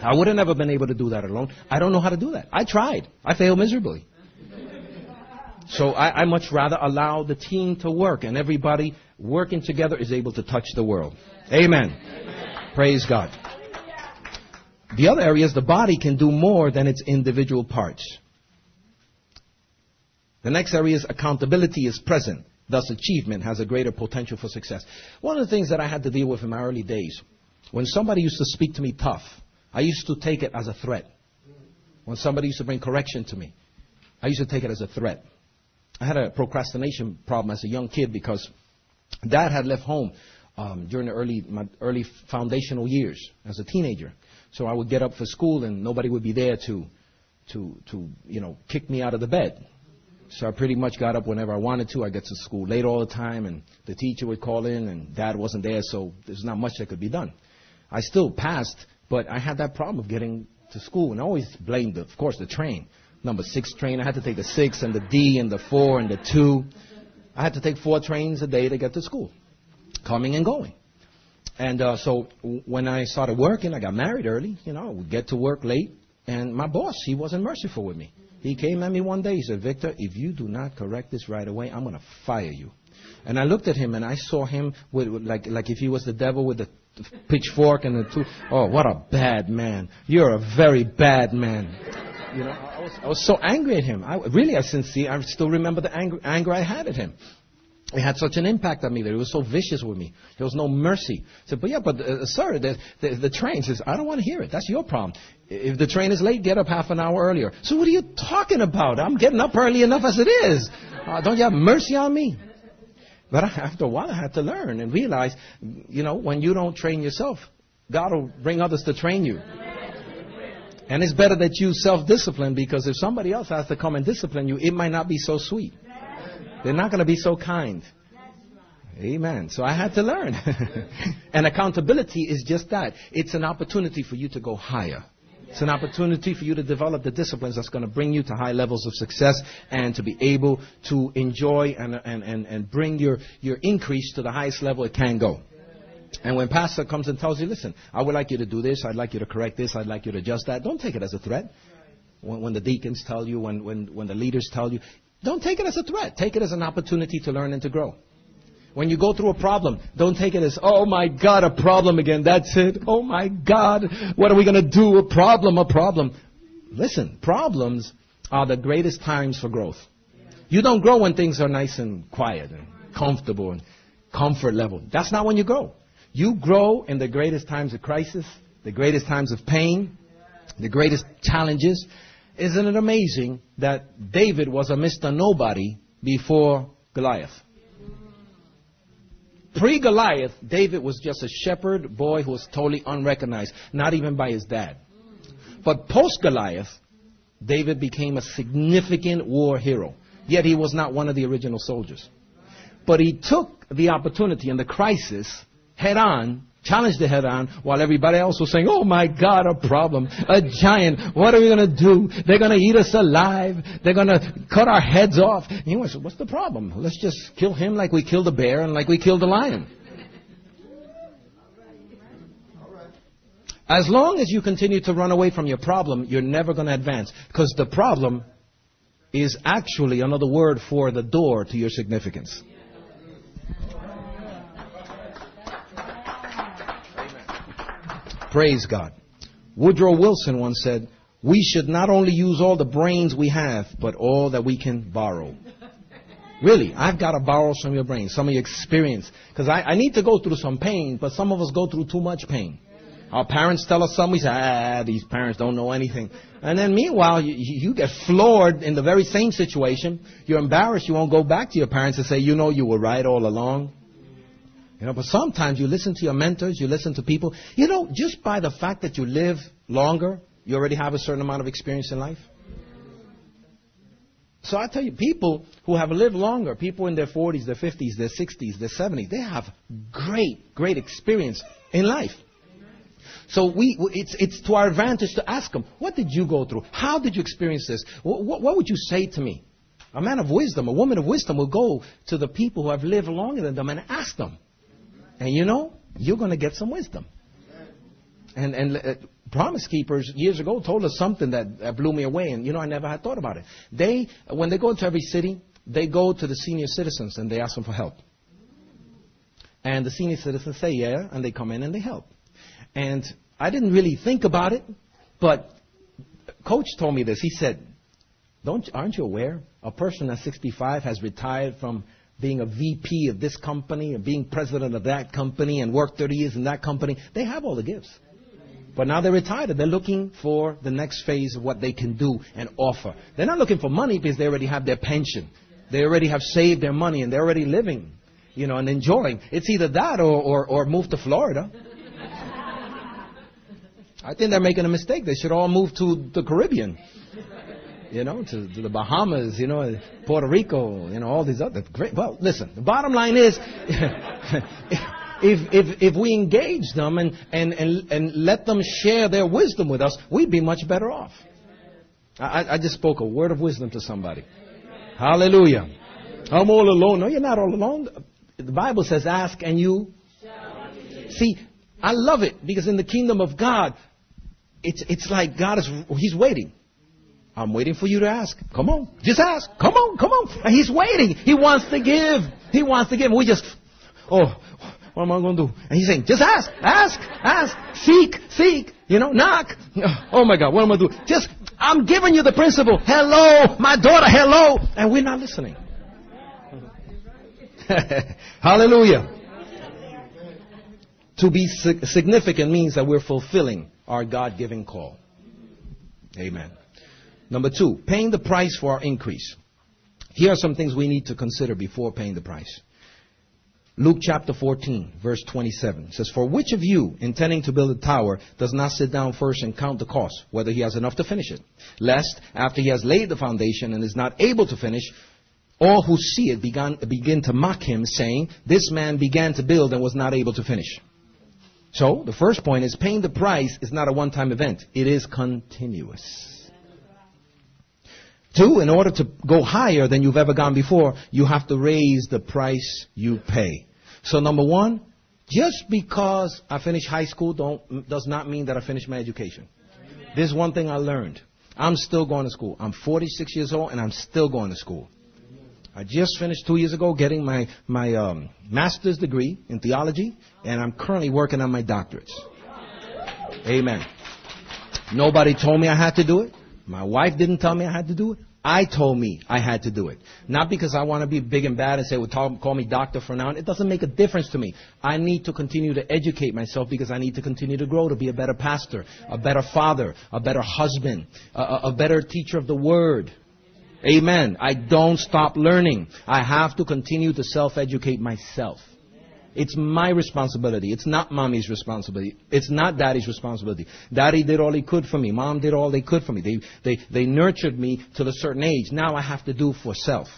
S1: I would have never been able to do that alone. I don't know how to do that. I tried. I failed miserably. So I, I much rather allow the team to work and everybody working together is able to touch the world. Amen. Amen. Praise God. The other area is the body can do more than its individual parts. The next area is accountability is present. Thus, achievement has a greater potential for success. One of the things that I had to deal with in my early days, when somebody used to speak to me tough, I used to take it as a threat. When somebody used to bring correction to me, I used to take it as a threat. I had a procrastination problem as a young kid because Dad had left home um, during the early my early foundational years as a teenager. So I would get up for school and nobody would be there to to to you know kick me out of the bed. So I pretty much got up whenever I wanted to. I get to school late all the time, and the teacher would call in, and Dad wasn't there, so there's not much that could be done. I still passed, but I had that problem of getting to school, and I always blamed, of course, the train. Number six train. I had to take the six and the D and the four and the two. I had to take four trains a day to get to school, coming and going. And uh, so when I started working, I got married early. You know, I would get to work late, and my boss, he wasn't merciful with me. He came at me one day. He said, "Victor, if you do not correct this right away, I'm going to fire you." And I looked at him and I saw him with, with like like if he was the devil with the pitchfork and the two. Oh, what a bad man! You're a very bad man. You know, I was, I was so angry at him. I, really, I sincere. I still remember the anger, anger I had at him. It had such an impact on me that he was so vicious with me. There was no mercy. I said, but yeah, but uh, sir, the, the, the train says, I don't want to hear it. That's your problem. If the train is late, get up half an hour earlier. So what are you talking about? I'm getting up early enough as it is. Uh, don't you have mercy on me? But after a while, I had to learn and realize, you know, when you don't train yourself, God will bring others to train you. And it's better that you self-discipline because if somebody else has to come and discipline you, it might not be so sweet. They're not going to be so kind. Amen. So I had to learn. and accountability is just that. It's an opportunity for you to go higher. It's an opportunity for you to develop the disciplines that's going to bring you to high levels of success and to be able to enjoy and, and, and, and bring your, your increase to the highest level it can go. And when pastor comes and tells you, listen, I would like you to do this, I'd like you to correct this, I'd like you to adjust that, don't take it as a threat. When, when the deacons tell you, when, when, when the leaders tell you, don't take it as a threat. Take it as an opportunity to learn and to grow. When you go through a problem, don't take it as, oh my God, a problem again. That's it. Oh my God, what are we going to do? A problem, a problem. Listen, problems are the greatest times for growth. You don't grow when things are nice and quiet and comfortable and comfort level. That's not when you grow. You grow in the greatest times of crisis, the greatest times of pain, the greatest challenges. Isn't it amazing that David was a Mr. Nobody before Goliath? Pre Goliath, David was just a shepherd boy who was totally unrecognized, not even by his dad. But post Goliath, David became a significant war hero. Yet he was not one of the original soldiers. But he took the opportunity and the crisis head on challenged it head on while everybody else was saying, oh my God, a problem, a giant, what are we going to do? They're going to eat us alive. They're going to cut our heads off. And he went, what's the problem? Let's just kill him like we killed a bear and like we killed a lion. As long as you continue to run away from your problem, you're never going to advance. Because the problem is actually another word for the door to your significance. Praise God. Woodrow Wilson once said, we should not only use all the brains we have, but all that we can borrow. Really, I've got to borrow some of your brains, some of your experience. Because I, I, need to go through some pain, but some of us go through too much pain. Our parents tell us something, we say, ah, these parents don't know anything. And then meanwhile, you, you get floored in the very same situation. You're embarrassed, you won't go back to your parents and say, you know you were right all along. You know, but sometimes you listen to your mentors, you listen to people. You know, just by the fact that you live longer, you already have a certain amount of experience in life. So I tell you, people who have lived longer, people in their 40s, their 50s, their 60s, their 70s, they have great, great experience in life. So we, it's, it's to our advantage to ask them, what did you go through? How did you experience this? What, what, what would you say to me? A man of wisdom, a woman of wisdom will go to the people who have lived longer than them and ask them. And you know, you're going to get some wisdom. And, and uh, Promise Keepers years ago told us something that, that blew me away, and you know, I never had thought about it. They, when they go into every city, they go to the senior citizens and they ask them for help. And the senior citizens say yeah, and they come in and they help. And I didn't really think about it, but Coach told me this. He said, Don't, aren't you aware? A person at 65 has retired from being a VP of this company and being president of that company and worked 30 years in that company. They have all the gifts. But now they're retired. They're looking for the next phase of what they can do and offer. They're not looking for money because they already have their pension. They already have saved their money and they're already living, you know, and enjoying. It's either that or, or, or move to Florida. I think they're making a mistake. They should all move to the Caribbean you know, to, to, the Bahamas, you know, Puerto Rico, you know, all these other great. Well, listen, the bottom line is, if, if, if we engage them and, and, and, and let them share their wisdom with us, we'd be much better off. I, I just spoke a word of wisdom to somebody. Hallelujah. I'm all alone. No, you're not all alone. The Bible says, ask and you. See, I love it because in the kingdom of God, it's, it's like God is, He's waiting. I'm waiting for you to ask. Come on. Just ask. Come on. Come on. And he's waiting. He wants to give. He wants to give. We just, oh, what am I going to do? And he's saying, just ask. Ask. Ask. Seek. Seek. You know, knock. Oh my God. What am I going to do? Just, I'm giving you the principle. Hello. My daughter. Hello. And we're not listening. Hallelujah. To be significant means that we're fulfilling our God-given call. Amen. Number two, paying the price for our increase. Here are some things we need to consider before paying the price. Luke chapter 14, verse 27 says, For which of you, intending to build a tower, does not sit down first and count the cost, whether he has enough to finish it? Lest, after he has laid the foundation and is not able to finish, all who see it began, begin to mock him, saying, This man began to build and was not able to finish. So, the first point is paying the price is not a one-time event. It is continuous. Two, in order to go higher than you've ever gone before, you have to raise the price you pay. So number one, just because I finished high school don't, does not mean that I finished my education. There's one thing I learned. I'm still going to school. I'm 46 years old and I'm still going to school. I just finished two years ago getting my, my um, master's degree in theology, and I'm currently working on my doctorates. Amen. Nobody told me I had to do it. My wife didn't tell me I had to do it. I told me I had to do it. Not because I want to be big and bad and say, well, call me doctor for now. It doesn't make a difference to me. I need to continue to educate myself because I need to continue to grow to be a better pastor, a better father, a better husband, a, a better teacher of the word. Amen. I don't stop learning. I have to continue to self-educate myself. It's my responsibility. It's not mommy's responsibility. It's not daddy's responsibility. Daddy did all he could for me. Mom did all they could for me. They, they, they nurtured me till a certain age. Now I have to do for self.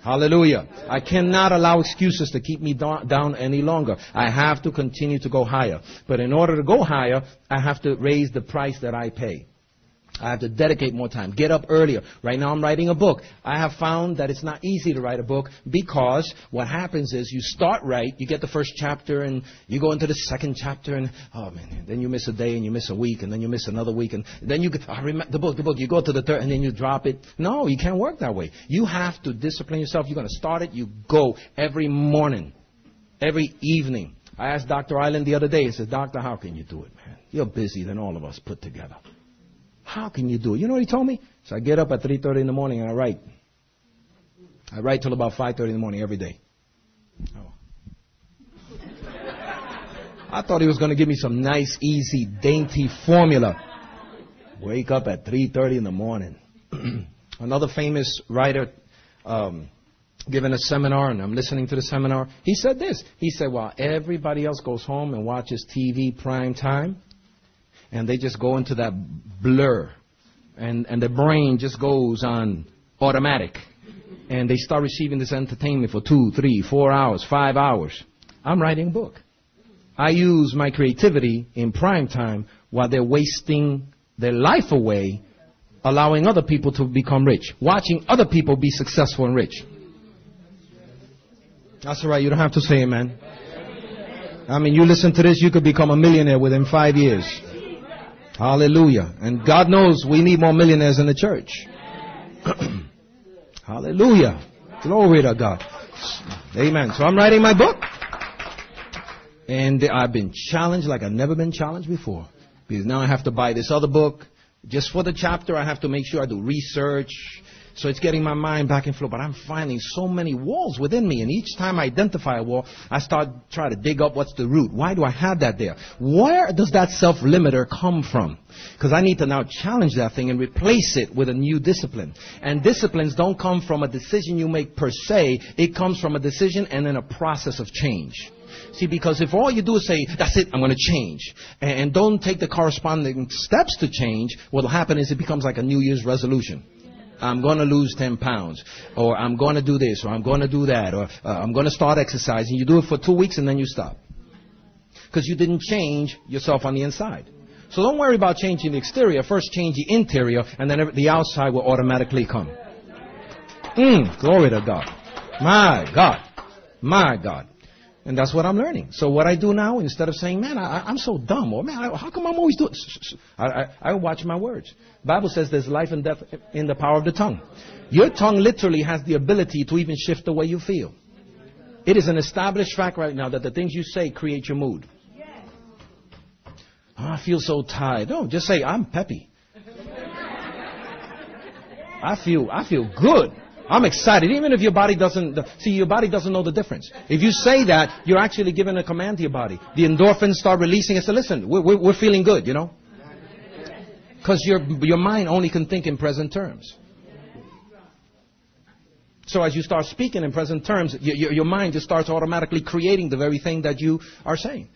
S1: Hallelujah. I cannot allow excuses to keep me down any longer. I have to continue to go higher. But in order to go higher, I have to raise the price that I pay. I have to dedicate more time, get up earlier. Right now I'm writing a book. I have found that it's not easy to write a book because what happens is you start right, you get the first chapter and you go into the second chapter and, oh man, then you miss a day and you miss a week and then you miss another week and then you, I remember the book, the book, you go to the third and then you drop it. No, you can't work that way. You have to discipline yourself. You're going to start it, you go every morning, every evening. I asked Dr. Island the other day, he said, Doctor, how can you do it, man? You're busy than all of us put together. How can you do it? You know what he told me? So I get up at 3.30 in the morning and I write. I write till about 5.30 in the morning every day. Oh. I thought he was going to give me some nice, easy, dainty formula. Wake up at 3.30 in the morning. Another famous writer um, giving a seminar, and I'm listening to the seminar. He said this. He said, while everybody else goes home and watches TV prime time, and they just go into that blur and, and the brain just goes on automatic and they start receiving this entertainment for two, three, four hours, five hours. I'm writing a book. I use my creativity in prime time while they're wasting their life away allowing other people to become rich, watching other people be successful and rich. That's all right. You don't have to say amen. I mean, you listen to this, you could become a millionaire within five years. Hallelujah. And God knows we need more millionaires in the church. Hallelujah. Glory to God. Amen. So I'm writing my book. And I've been challenged like I've never been challenged before. Because now I have to buy this other book. Just for the chapter, I have to make sure I do research. So it's getting my mind back in flow. But I'm finding so many walls within me. And each time I identify a wall, I start trying to dig up what's the root. Why do I have that there? Where does that self-limiter come from? Because I need to now challenge that thing and replace it with a new discipline. And disciplines don't come from a decision you make per se. It comes from a decision and then a process of change. See, because if all you do is say, that's it, I'm going to change, and don't take the corresponding steps to change, what will happen is it becomes like a New Year's resolution. I'm going to lose 10 pounds, or I'm going to do this, or I'm going to do that, or uh, I'm going to start exercising. You do it for two weeks and then you stop. Because you didn't change yourself on the inside. So don't worry about changing the exterior. First change the interior, and then the outside will automatically come. Mmm, glory to God. My God. My God. And that's what I'm learning. So what I do now, instead of saying, man, I, am so dumb, or man, I, how come I'm always doing, I, I, I watch my words. Bible says there's life and death in the power of the tongue. Your tongue literally has the ability to even shift the way you feel. It is an established fact right now that the things you say create your mood. Oh, I feel so tired. No, just say, I'm peppy. I feel, I feel good. I'm excited, even if your body doesn't, see, your body doesn't know the difference. If you say that, you're actually giving a command to your body. The endorphins start releasing and say, listen, we're, we're, feeling good, you know? Because your, your mind only can think in present terms. So as you start speaking in present terms, your, your mind just starts automatically creating the very thing that you are saying.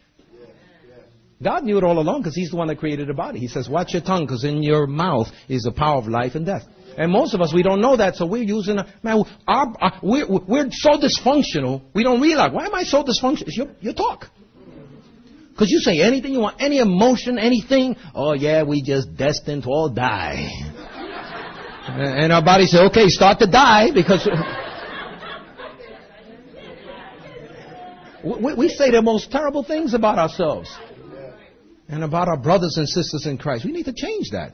S1: God knew it all along because He's the one that created the body. He says, watch your tongue because in your mouth is the power of life and death. And most of us, we don't know that, so we're using, a, man, our, our, we're, we're so dysfunctional, we don't realize, why am I so dysfunctional? It's your, your talk. Because you say anything you want, any emotion, anything, oh yeah, we just destined to all die. and our body say, okay, start to die, because... we, we say the most terrible things about ourselves and about our brothers and sisters in Christ. We need to change that.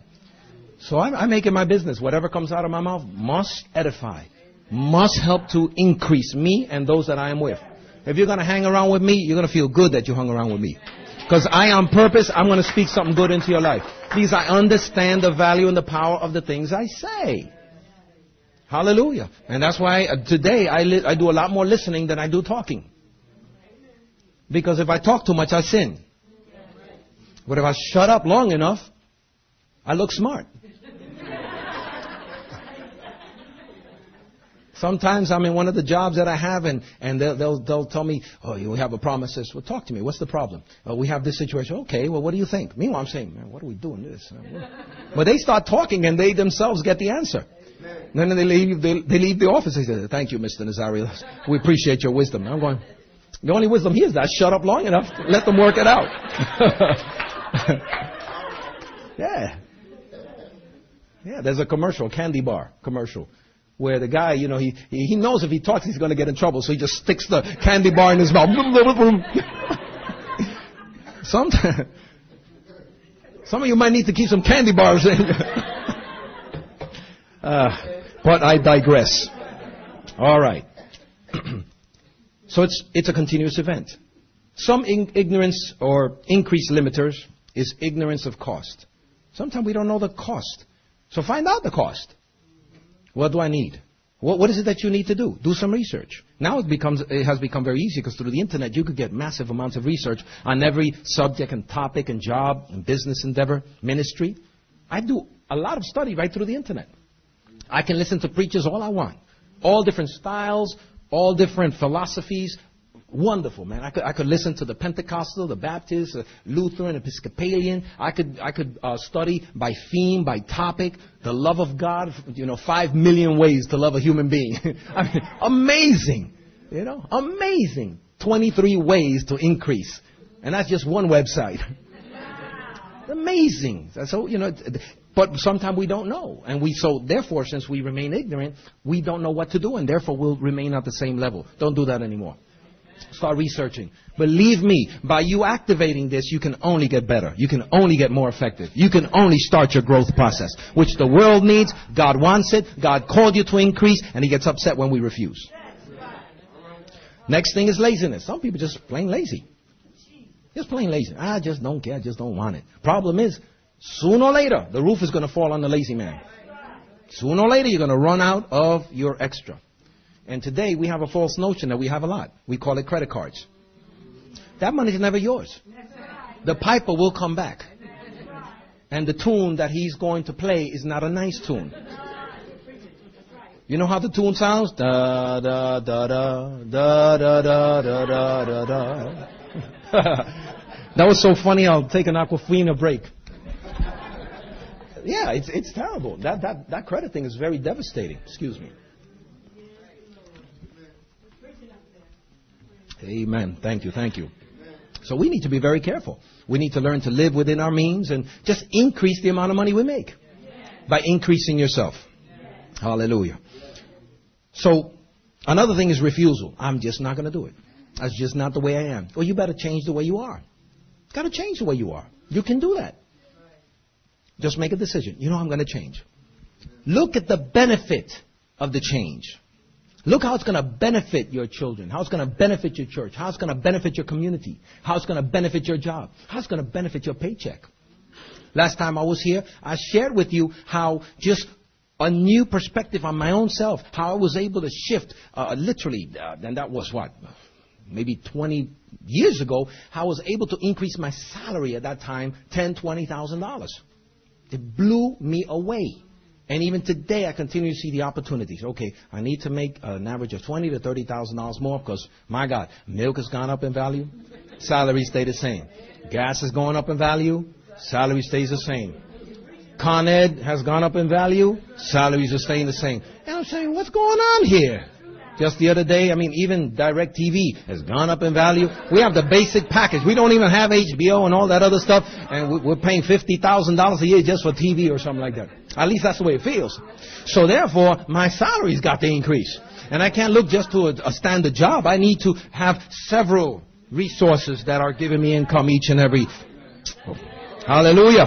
S1: So I, I make it my business. Whatever comes out of my mouth must edify, must help to increase me and those that I am with. If you're going to hang around with me, you're going to feel good that you hung around with me. Because I, on purpose, I'm going to speak something good into your life. Please, I understand the value and the power of the things I say. Hallelujah. And that's why uh, today I, li- I do a lot more listening than I do talking. Because if I talk too much, I sin. But if I shut up long enough, I look smart. Sometimes I'm in one of the jobs that I have, and, and they'll, they'll, they'll tell me, oh, you have a problem. I says, well, talk to me. What's the problem? Uh, we have this situation. Okay, well, what do you think? Meanwhile, I'm saying, man, what are we doing this? But they start talking, and they themselves get the answer. And then they leave, they, they leave the office. They say, thank you, Mr. Nazario. We appreciate your wisdom. I'm going, the only wisdom here is that shut up long enough. Let them work it out. yeah. Yeah, there's a commercial, candy bar commercial where the guy, you know, he, he knows if he talks he's going to get in trouble, so he just sticks the candy bar in his mouth. Sometimes, some of you might need to keep some candy bars in. uh, but I digress. All right. so it's, it's a continuous event. Some in- ignorance or increased limiters is ignorance of cost. Sometimes we don't know the cost. So find out the cost. What do I need? What, what is it that you need to do? Do some research. Now it becomes it has become very easy because through the internet you could get massive amounts of research on every subject and topic and job and business endeavor, ministry. I do a lot of study right through the internet. I can listen to preachers all I want, all different styles, all different philosophies, Wonderful, man. I could, I could listen to the Pentecostal, the Baptist, uh, Lutheran, Episcopalian. I could, I could uh, study by theme, by topic, the love of God, you know, five million ways to love a human being. I mean, amazing. You know, amazing. 23 ways to increase. And that's just one website. amazing. So, you know, but sometimes we don't know. And we, so therefore, since we remain ignorant, we don't know what to do and therefore we'll remain at the same level. Don't do that anymore. Start researching. Believe me, by you activating this, you can only get better. You can only get more effective. You can only start your growth process, which the world needs. God wants it. God called you to increase, and He gets upset when we refuse. Next thing is laziness. Some people just plain lazy. Just plain lazy. I just don't care. I just don't want it. Problem is, sooner or later, the roof is going to fall on the lazy man. Sooner or later, you're going to run out of your extra. And today we have a false notion that we have a lot. We call it credit cards. That money is never yours. The piper will come back. And the tune that he's going to play is not a nice tune. You know how the tune sounds? Da da da da da da da da da da da. that was so funny. I'll take an Aquafina break. Yeah, it's it's terrible. That that that credit thing is very devastating. Excuse me. Amen. Thank you. Thank you. So we need to be very careful. We need to learn to live within our means and just increase the amount of money we make by increasing yourself. Hallelujah. So another thing is refusal. I'm just not going to do it. That's just not the way I am. Well, you better change the way you are. Got to change the way you are. You can do that. Just make a decision. You know, I'm going to change. Look at the benefit of the change. Look how it's going to benefit your children, how it's going to benefit your church, how it's going to benefit your community, how it's going to benefit your job, how it's going to benefit your paycheck. Last time I was here, I shared with you how just a new perspective on my own self, how I was able to shift, uh, literally, uh, and that was what, maybe 20 years ago, how I was able to increase my salary at that time, ten, twenty thousand dollars. It blew me away. And even today, I continue to see the opportunities. Okay, I need to make an average of twenty to thirty thousand dollars more because, my God, milk has gone up in value, salary stay the same. Gas is going up in value, salary stays the same. Con Ed has gone up in value, salaries are staying the same. And I'm saying, what's going on here? Just the other day, I mean, even DirecTV has gone up in value. We have the basic package. We don't even have HBO and all that other stuff, and we're paying $50,000 a year just for TV or something like that. At least that's the way it feels. So therefore, my salary's got to increase. And I can't look just to a, a standard job. I need to have several resources that are giving me income each and every. Hallelujah.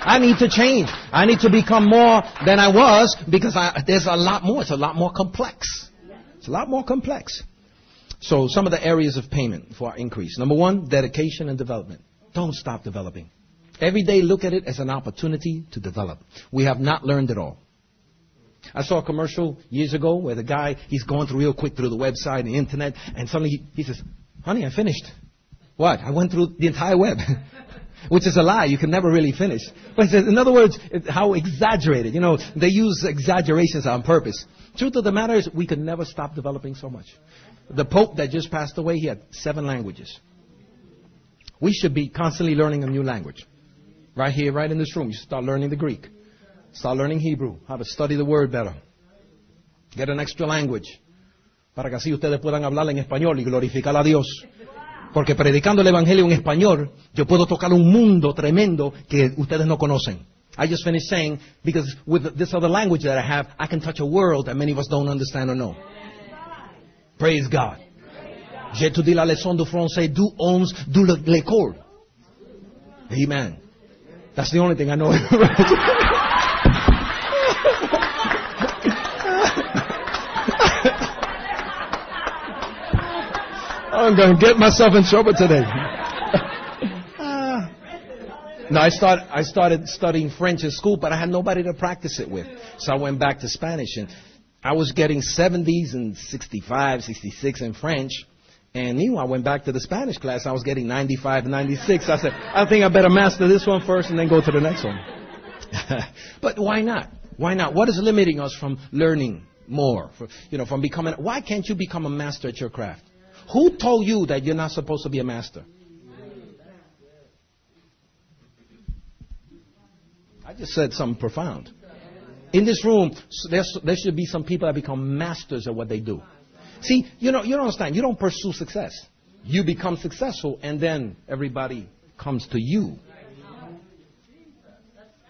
S1: I need to change. I need to become more than I was because I, there's a lot more. It's a lot more complex. It's a lot more complex. So some of the areas of payment for our increase. Number one, dedication and development. Don't stop developing. Every day look at it as an opportunity to develop. We have not learned it all. I saw a commercial years ago where the guy, he's going through real quick through the website and the internet, and suddenly he, he says, honey, I finished. What? I went through the entire web. Which is a lie. You can never really finish. But says, in other words, how exaggerated. You know, they use exaggerations on purpose. Truth of the matter is, we could never stop developing so much. The Pope that just passed away, he had seven languages. We should be constantly learning a new language. Right here, right in this room, you start learning the Greek. Start learning Hebrew, how to study the word better. Get an extra language. Para que así ustedes puedan hablar en español y glorificar a Dios. Porque predicando el Evangelio en español, yo puedo tocar un mundo tremendo que ustedes no conocen. I just finished saying, because with this other language that I have, I can touch a world that many of us don't understand or know. Praise God. J'ai étudié la leçon de français du 11 de l'école. Amen. That's the only thing I know. I'm going to get myself in trouble today. uh, no, I started, I started studying French in school, but I had nobody to practice it with. So I went back to Spanish, and I was getting 70s and 65, 66 in French. And meanwhile, I went back to the Spanish class. I was getting 95 96. I said, I think I better master this one first and then go to the next one. but why not? Why not? What is limiting us from learning more? For, you know, from becoming, why can't you become a master at your craft? Who told you that you're not supposed to be a master? I just said something profound. In this room, there should be some people that become masters at what they do. See, you know, you don't understand. You don't pursue success. You become successful, and then everybody comes to you.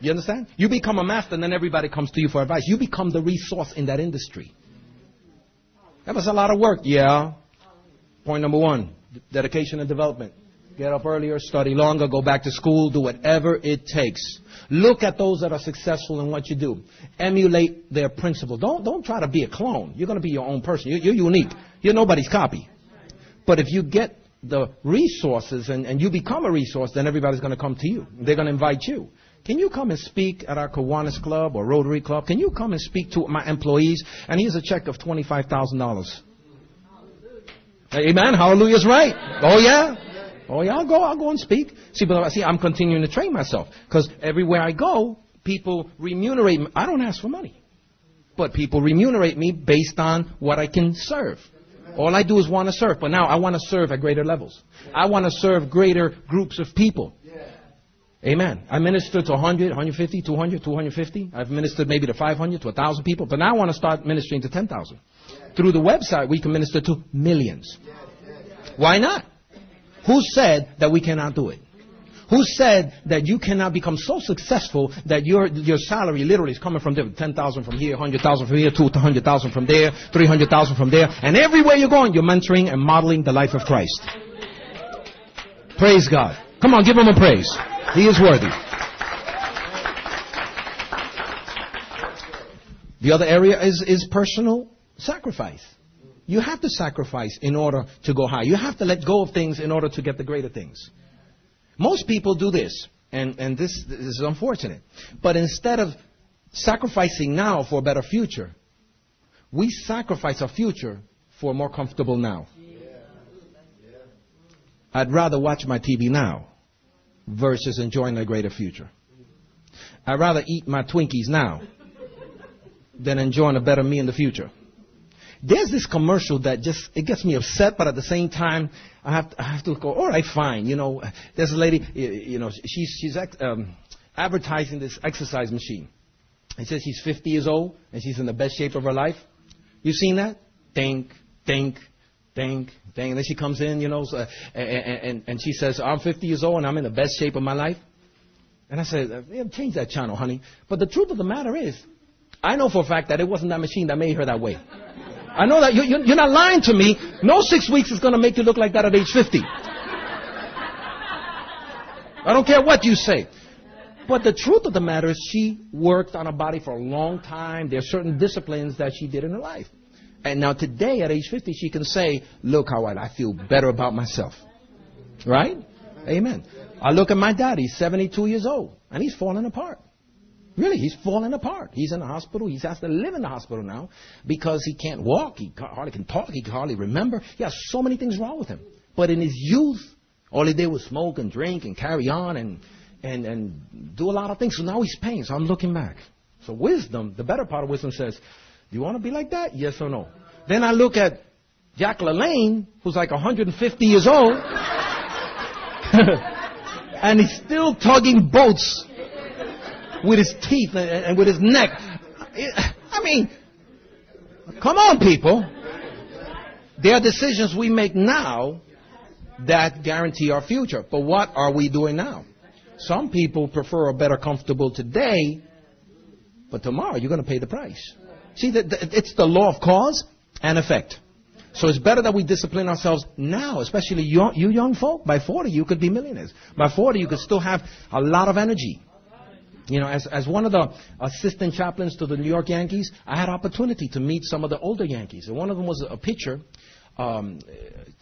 S1: You understand? You become a master, and then everybody comes to you for advice. You become the resource in that industry. That was a lot of work, yeah. Point number one dedication and development. Get up earlier, study longer, go back to school, do whatever it takes. Look at those that are successful in what you do. Emulate their principle. Don't, don't try to be a clone. You're going to be your own person. You're, you're unique. You're nobody's copy. But if you get the resources and, and you become a resource, then everybody's going to come to you. They're going to invite you. Can you come and speak at our Kiwanis Club or Rotary Club? Can you come and speak to my employees? And here's a check of $25,000. Amen. Hallelujah is right. Oh yeah. Oh yeah. I'll go. I'll go and speak. See, but see, I'm continuing to train myself because everywhere I go, people remunerate me. I don't ask for money, but people remunerate me based on what I can serve. All I do is want to serve, but now I want to serve at greater levels. I want to serve greater groups of people. Amen. I ministered to 100, 150, 200, 250. I've ministered maybe to 500, to 1,000 people, but now I want to start ministering to 10,000. Through the website, we can minister to millions. Why not? Who said that we cannot do it? Who said that you cannot become so successful that your, your salary literally is coming from 10,000 from here, 100,000 from here, 200,000 from there, 300,000 from there, and everywhere you're going, you're mentoring and modeling the life of Christ. Praise God. Come on, give him a praise. He is worthy. The other area is, is personal sacrifice. You have to sacrifice in order to go high. You have to let go of things in order to get the greater things. Most people do this, and, and this, this is unfortunate. But instead of sacrificing now for a better future, we sacrifice our future for a more comfortable now. I'd rather watch my TV now versus enjoying a greater future. I'd rather eat my Twinkies now than enjoying a better me in the future. There's this commercial that just, it gets me upset, but at the same time, I have to, I have to go, all right, fine. You know, there's a lady, you know, she's, she's um, advertising this exercise machine. It says she's 50 years old and she's in the best shape of her life. You seen that? Think, think, think, think. And then she comes in, you know, so, and, and, and she says, I'm 50 years old and I'm in the best shape of my life. And I said, yeah, change that channel, honey. But the truth of the matter is, I know for a fact that it wasn't that machine that made her that way. I know that. You, you, you're not lying to me. No six weeks is going to make you look like that at age 50. I don't care what you say. But the truth of the matter is she worked on her body for a long time. There are certain disciplines that she did in her life. And now today at age 50 she can say, look how I feel better about myself. Right? Amen. I look at my dad. He's 72 years old and he's falling apart. Really, he's falling apart. He's in the hospital. He has to live in the hospital now because he can't walk. He hardly can talk. He can hardly remember. He has so many things wrong with him. But in his youth, all he did was smoke and drink and carry on and, and, and do a lot of things. So now he's paying. So I'm looking back. So wisdom, the better part of wisdom says, do you want to be like that? Yes or no? Then I look at Jack LaLanne, who's like 150 years old, and he's still tugging boats with his teeth and with his neck. I mean, come on, people. There are decisions we make now that guarantee our future. But what are we doing now? Some people prefer a better comfortable today, but tomorrow you're going to pay the price. See, it's the law of cause and effect. So it's better that we discipline ourselves now, especially you, you young folk. By 40, you could be millionaires. By 40, you could still have a lot of energy. You know, as, as one of the assistant chaplains to the New York Yankees, I had opportunity to meet some of the older Yankees. And one of them was a pitcher. Um,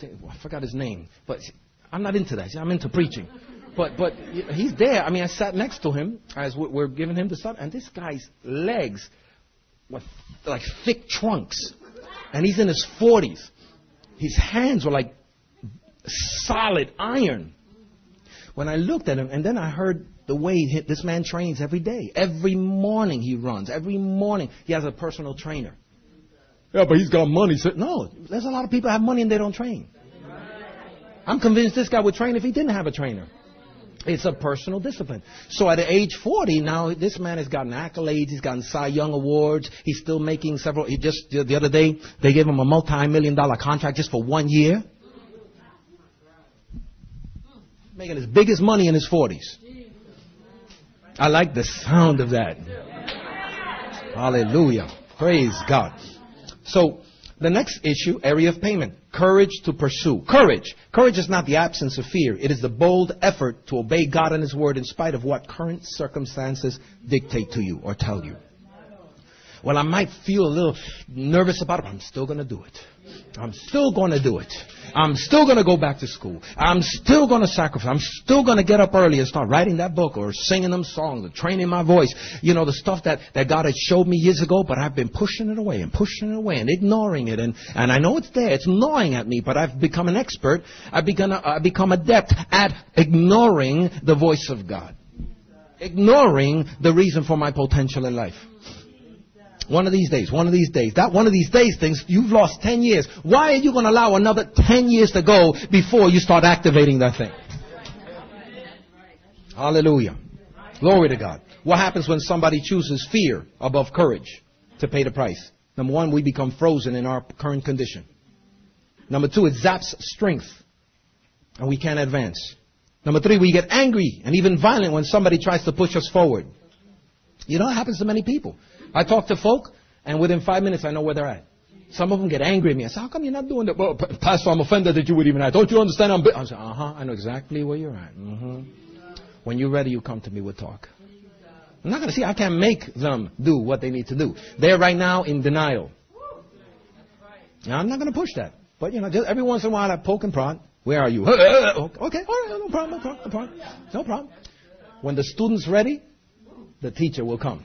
S1: I forgot his name, but I'm not into that. I'm into preaching. But but he's there. I mean, I sat next to him as we're giving him the stuff, and this guy's legs were like thick trunks, and he's in his 40s. His hands were like solid iron. When I looked at him, and then I heard the way he, this man trains every day. Every morning he runs. Every morning he has a personal trainer. Yeah, but he's got money. So, no, there's a lot of people have money and they don't train. I'm convinced this guy would train if he didn't have a trainer. It's a personal discipline. So at age 40 now, this man has gotten accolades. He's gotten Cy Young awards. He's still making several. He just the other day they gave him a multi-million dollar contract just for one year, making his biggest money in his 40s. I like the sound of that. Hallelujah. Praise God. So, the next issue, area of payment. Courage to pursue. Courage. Courage is not the absence of fear. It is the bold effort to obey God and His Word in spite of what current circumstances dictate to you or tell you. Well, I might feel a little nervous about it, but I'm still going to do it. I'm still going to do it. I'm still going to go back to school. I'm still going to sacrifice. I'm still going to get up early and start writing that book or singing them songs or training my voice. You know, the stuff that, that God had showed me years ago, but I've been pushing it away and pushing it away and ignoring it. And, and I know it's there. It's gnawing at me, but I've become an expert. I've become, I've become adept at ignoring the voice of God. Ignoring the reason for my potential in life. One of these days, one of these days, that one of these days things, you've lost 10 years. Why are you going to allow another 10 years to go before you start activating that thing? Hallelujah. Glory to God. What happens when somebody chooses fear above courage to pay the price? Number one, we become frozen in our current condition. Number two, it zaps strength and we can't advance. Number three, we get angry and even violent when somebody tries to push us forward. You know, it happens to many people. I talk to folk, and within five minutes, I know where they're at. Some of them get angry at me. I say, how come you're not doing that? Well, Pastor, I'm offended that you would even ask. Don't you understand? I'm I say, uh-huh, I know exactly where you're at. Mm-hmm. When you're ready, you come to me with talk. I'm not going to see, I can't make them do what they need to do. They're right now in denial. Now, I'm not going to push that. But, you know, just every once in a while I poke and prod. Where are you? okay, all right, no problem, no problem, no problem. No problem. When the student's ready, the teacher will come.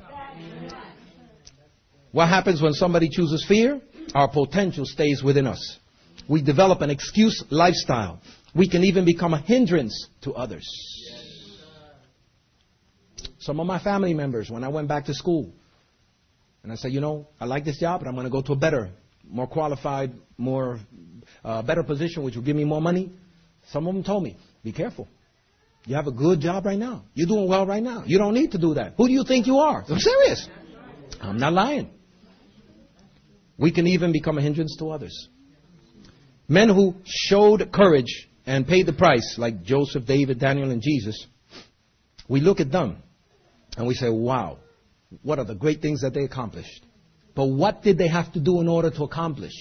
S1: What happens when somebody chooses fear? Our potential stays within us. We develop an excuse lifestyle. We can even become a hindrance to others. Some of my family members, when I went back to school, and I said, you know, I like this job, but I'm going to go to a better, more qualified, more, uh, better position, which will give me more money. Some of them told me, be careful. You have a good job right now. You're doing well right now. You don't need to do that. Who do you think you are? I'm serious. I'm not lying. We can even become a hindrance to others. Men who showed courage and paid the price, like Joseph, David, Daniel, and Jesus, we look at them and we say, wow, what are the great things that they accomplished? But what did they have to do in order to accomplish?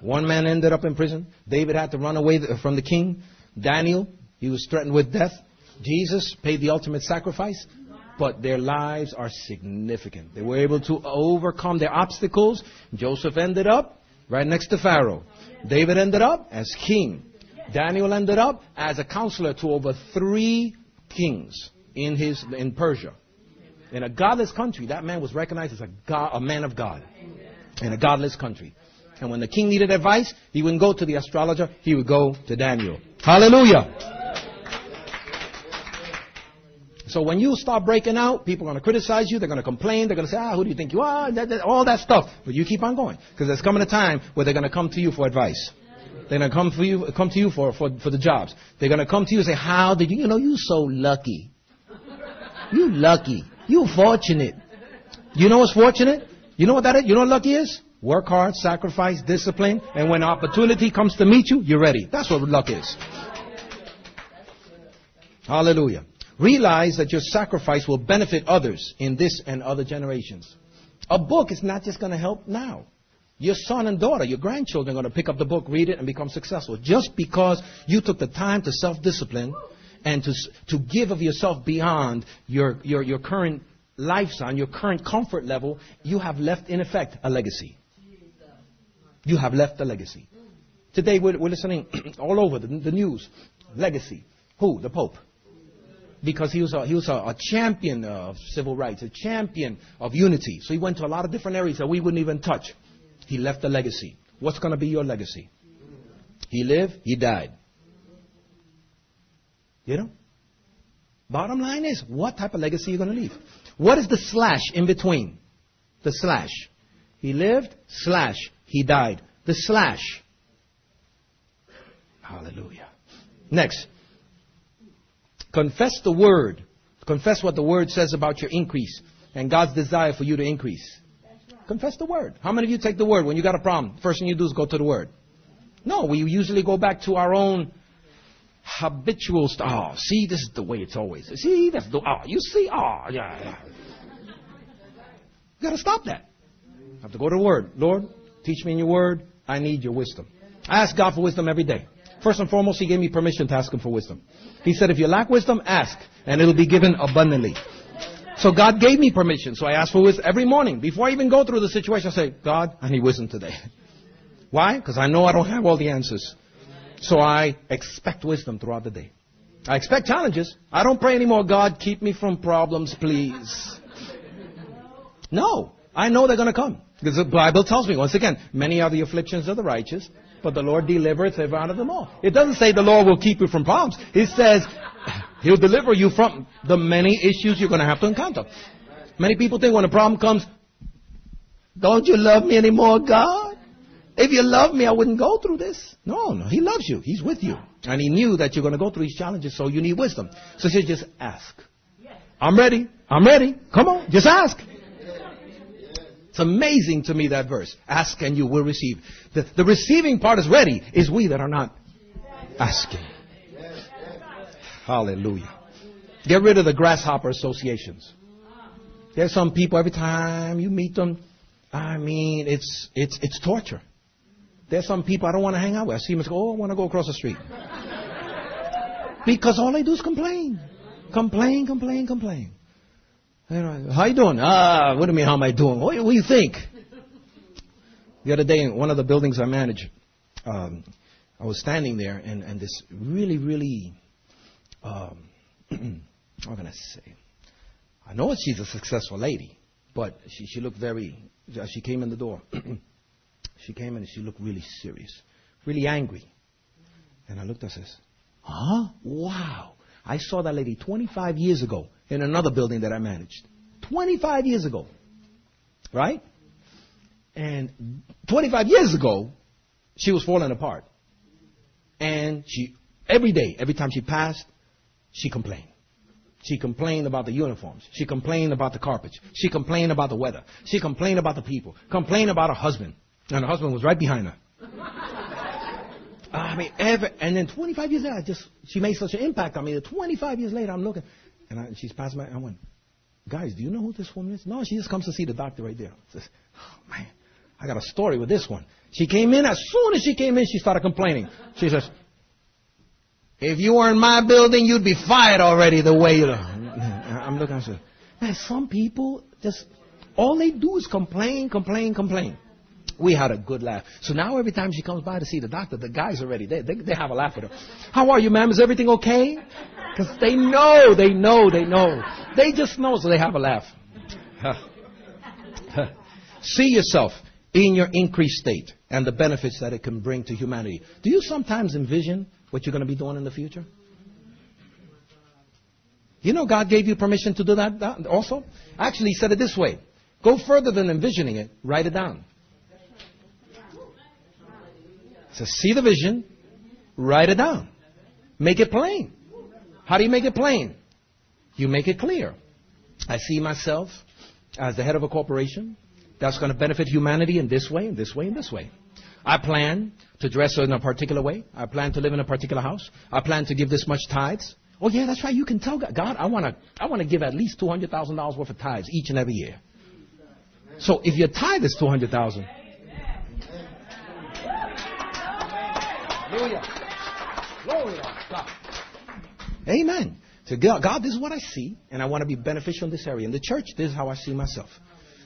S1: One man ended up in prison. David had to run away from the king. Daniel, he was threatened with death. Jesus paid the ultimate sacrifice but their lives are significant. They were able to overcome their obstacles. Joseph ended up right next to Pharaoh. David ended up as king. Daniel ended up as a counselor to over three kings in his in Persia. In a godless country, that man was recognized as a, God, a man of God. In a godless country. And when the king needed advice, he wouldn't go to the astrologer, he would go to Daniel. Hallelujah. So when you start breaking out, people are going to criticize you. They're going to complain. They're going to say, ah, who do you think you are? That, that, all that stuff. But you keep on going. Because there's coming a time where they're going to come to you for advice. They're going to come for you, come to you for, for, for the jobs. They're going to come to you and say, how did you, you know, you so lucky. You lucky. You fortunate. You know what's fortunate? You know what that is? You know what lucky is? Work hard, sacrifice, discipline, and when opportunity comes to meet you, you're ready. That's what luck is. Hallelujah. Realize that your sacrifice will benefit others in this and other generations. A book is not just going to help now. Your son and daughter, your grandchildren are going to pick up the book, read it, and become successful. Just because you took the time to self-discipline and to, to give of yourself beyond your, your, your current lifestyle, your current comfort level, you have left, in effect, a legacy. You have left a legacy. Today we're, we're listening all over the, the news. Legacy. Who? The Pope because he was a, he was a, a, champion of civil rights, a champion of unity. So he went to a lot of different areas that we wouldn't even touch. He left a legacy. What's going to be your legacy? He lived, he died. You know? Bottom line is, what type of legacy are you going to leave? What is the slash in between? The slash. He lived, slash. He died. The slash. Hallelujah. Next. Confess the word. Confess what the word says about your increase and God's desire for you to increase. Confess the word. How many of you take the word when you got a problem? First thing you do is go to the word. No, we usually go back to our own habitual stuff. Oh, see, this is the way it's always. See, that's the. Oh, you see, oh, yeah, yeah. You got to stop that. You have to go to the word. Lord, teach me in your word. I need your wisdom. I ask God for wisdom every day. First and foremost, He gave me permission to ask Him for wisdom. He said, if you lack wisdom, ask, and it'll be given abundantly. So God gave me permission. So I ask for wisdom every morning. Before I even go through the situation, I say, God, I need wisdom today. Why? Because I know I don't have all the answers. So I expect wisdom throughout the day. I expect challenges. I don't pray anymore, God, keep me from problems, please. No. I know they're going to come. Because the Bible tells me, once again, many are the afflictions of the righteous, but the Lord delivereth ever out of them all. It doesn't say the Lord will keep you from problems. It says He'll deliver you from the many issues you're going to have to encounter. Many people think when a problem comes, don't you love me anymore, God? If you love me, I wouldn't go through this. No, no, He loves you. He's with you. And He knew that you're going to go through these challenges, so you need wisdom. So He just ask. I'm ready. I'm ready. Come on, just ask. It's amazing to me that verse. Ask and you will receive. The, the receiving part is ready, is we that are not asking. Hallelujah. Get rid of the grasshopper associations. There's some people every time you meet them, I mean, it's it's it's torture. There's some people I don't want to hang out with. I see them and go, oh, I want to go across the street. because all they do is complain. Complain, complain, complain. How you doing? Ah, what do you mean, how am I doing? What, what do you think? The other day in one of the buildings I manage, um, I was standing there and, and this really, really, um, how can I say? I know she's a successful lady, but she, she looked very, she came in the door. she came in and she looked really serious, really angry. And I looked at her and says, huh? Wow. I saw that lady 25 years ago in another building that I managed. 25 years ago. Right? And 25 years ago, she was falling apart. And she, every day, every time she passed, she complained. She complained about the uniforms. She complained about the carpets. She complained about the weather. She complained about the people. Complained about her husband. And her husband was right behind her. I mean, ever, and then 25 years later, I just, she made such an impact on me that 25 years later, I'm looking, and I, she's passing by, I went, guys, do you know who this woman is? No, she just comes to see the doctor right there. Says, oh man, I got a story with this one. She came in, as soon as she came in, she started complaining. She says, if you were in my building, you'd be fired already the way you're. I'm looking, I said, man, some people just, all they do is complain, complain, complain. We had a good laugh. So now every time she comes by to see the doctor, the guys are ready. They, they, they have a laugh with her. How are you, ma'am? Is everything okay? Because they know, they know, they know. They just know, so they have a laugh. see yourself in your increased state and the benefits that it can bring to humanity. Do you sometimes envision what you're going to be doing in the future? You know God gave you permission to do that also? Actually, he said it this way. Go further than envisioning it. Write it down. So see the vision, write it down. Make it plain. How do you make it plain? You make it clear. I see myself as the head of a corporation that's going to benefit humanity in this way, in this way, in this way. I plan to dress in a particular way. I plan to live in a particular house. I plan to give this much tithes. Oh yeah, that's right. You can tell God, God I want to, I want to give at least two hundred thousand dollars worth of tithes each and every year. So if your tithe is two hundred thousand, Hallelujah. Glory to God. Amen. So God, God, this is what I see, and I want to be beneficial in this area. In the church, this is how I see myself.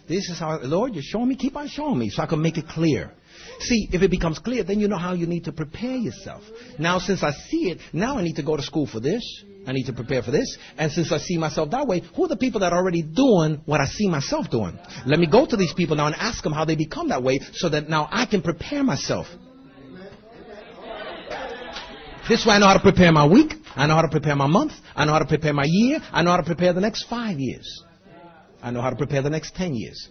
S1: This is how, Lord, you're showing me, keep on showing me so I can make it clear. See, if it becomes clear, then you know how you need to prepare yourself. Now, since I see it, now I need to go to school for this. I need to prepare for this. And since I see myself that way, who are the people that are already doing what I see myself doing? Let me go to these people now and ask them how they become that way so that now I can prepare myself. This way I know how to prepare my week. I know how to prepare my month. I know how to prepare my year. I know how to prepare the next five years. I know how to prepare the next ten years.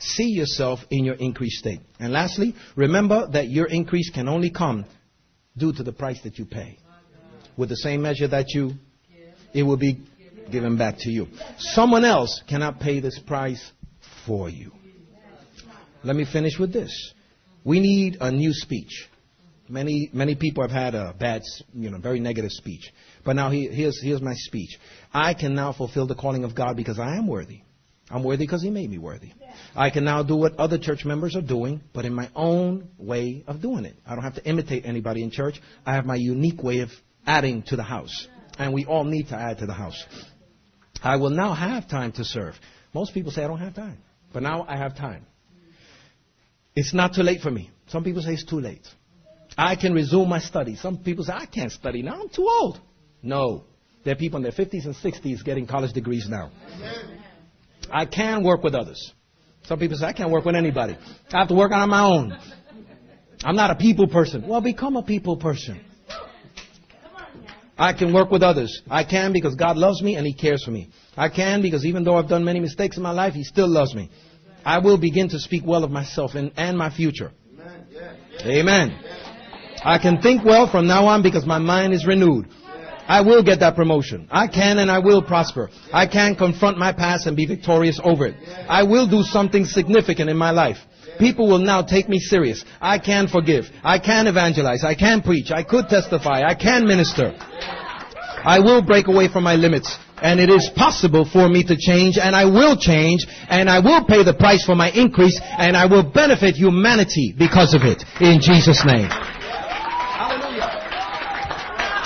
S1: See yourself in your increased state. And lastly, remember that your increase can only come due to the price that you pay. With the same measure that you, it will be given back to you. Someone else cannot pay this price for you. Let me finish with this. We need a new speech. Many, many people have had a bad, you know, very negative speech. But now he, here's, here's my speech. I can now fulfill the calling of God because I am worthy. I'm worthy because He made me worthy. I can now do what other church members are doing, but in my own way of doing it. I don't have to imitate anybody in church. I have my unique way of adding to the house. And we all need to add to the house. I will now have time to serve. Most people say I don't have time. But now I have time. It's not too late for me. Some people say it's too late. I can resume my study. Some people say, I can't study now. I'm too old. No. There are people in their 50s and 60s getting college degrees now. I can work with others. Some people say, I can't work with anybody. I have to work on my own. I'm not a people person. Well, become a people person. I can work with others. I can because God loves me and He cares for me. I can because even though I've done many mistakes in my life, He still loves me. I will begin to speak well of myself and, and my future. Amen. I can think well from now on because my mind is renewed. I will get that promotion. I can and I will prosper. I can confront my past and be victorious over it. I will do something significant in my life. People will now take me serious. I can forgive. I can evangelize. I can preach. I could testify. I can minister. I will break away from my limits. And it is possible for me to change, and I will change, and I will pay the price for my increase, and I will benefit humanity because of it. In Jesus' name.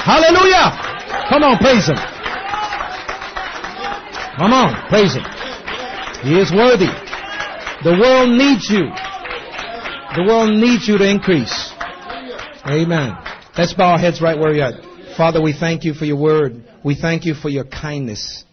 S1: Hallelujah. Come on, praise Him. Come on, praise Him. He is worthy. The world needs you. The world needs you to increase. Amen. Let's bow our heads right where you're at. Father, we thank you for your word. We thank you for your kindness.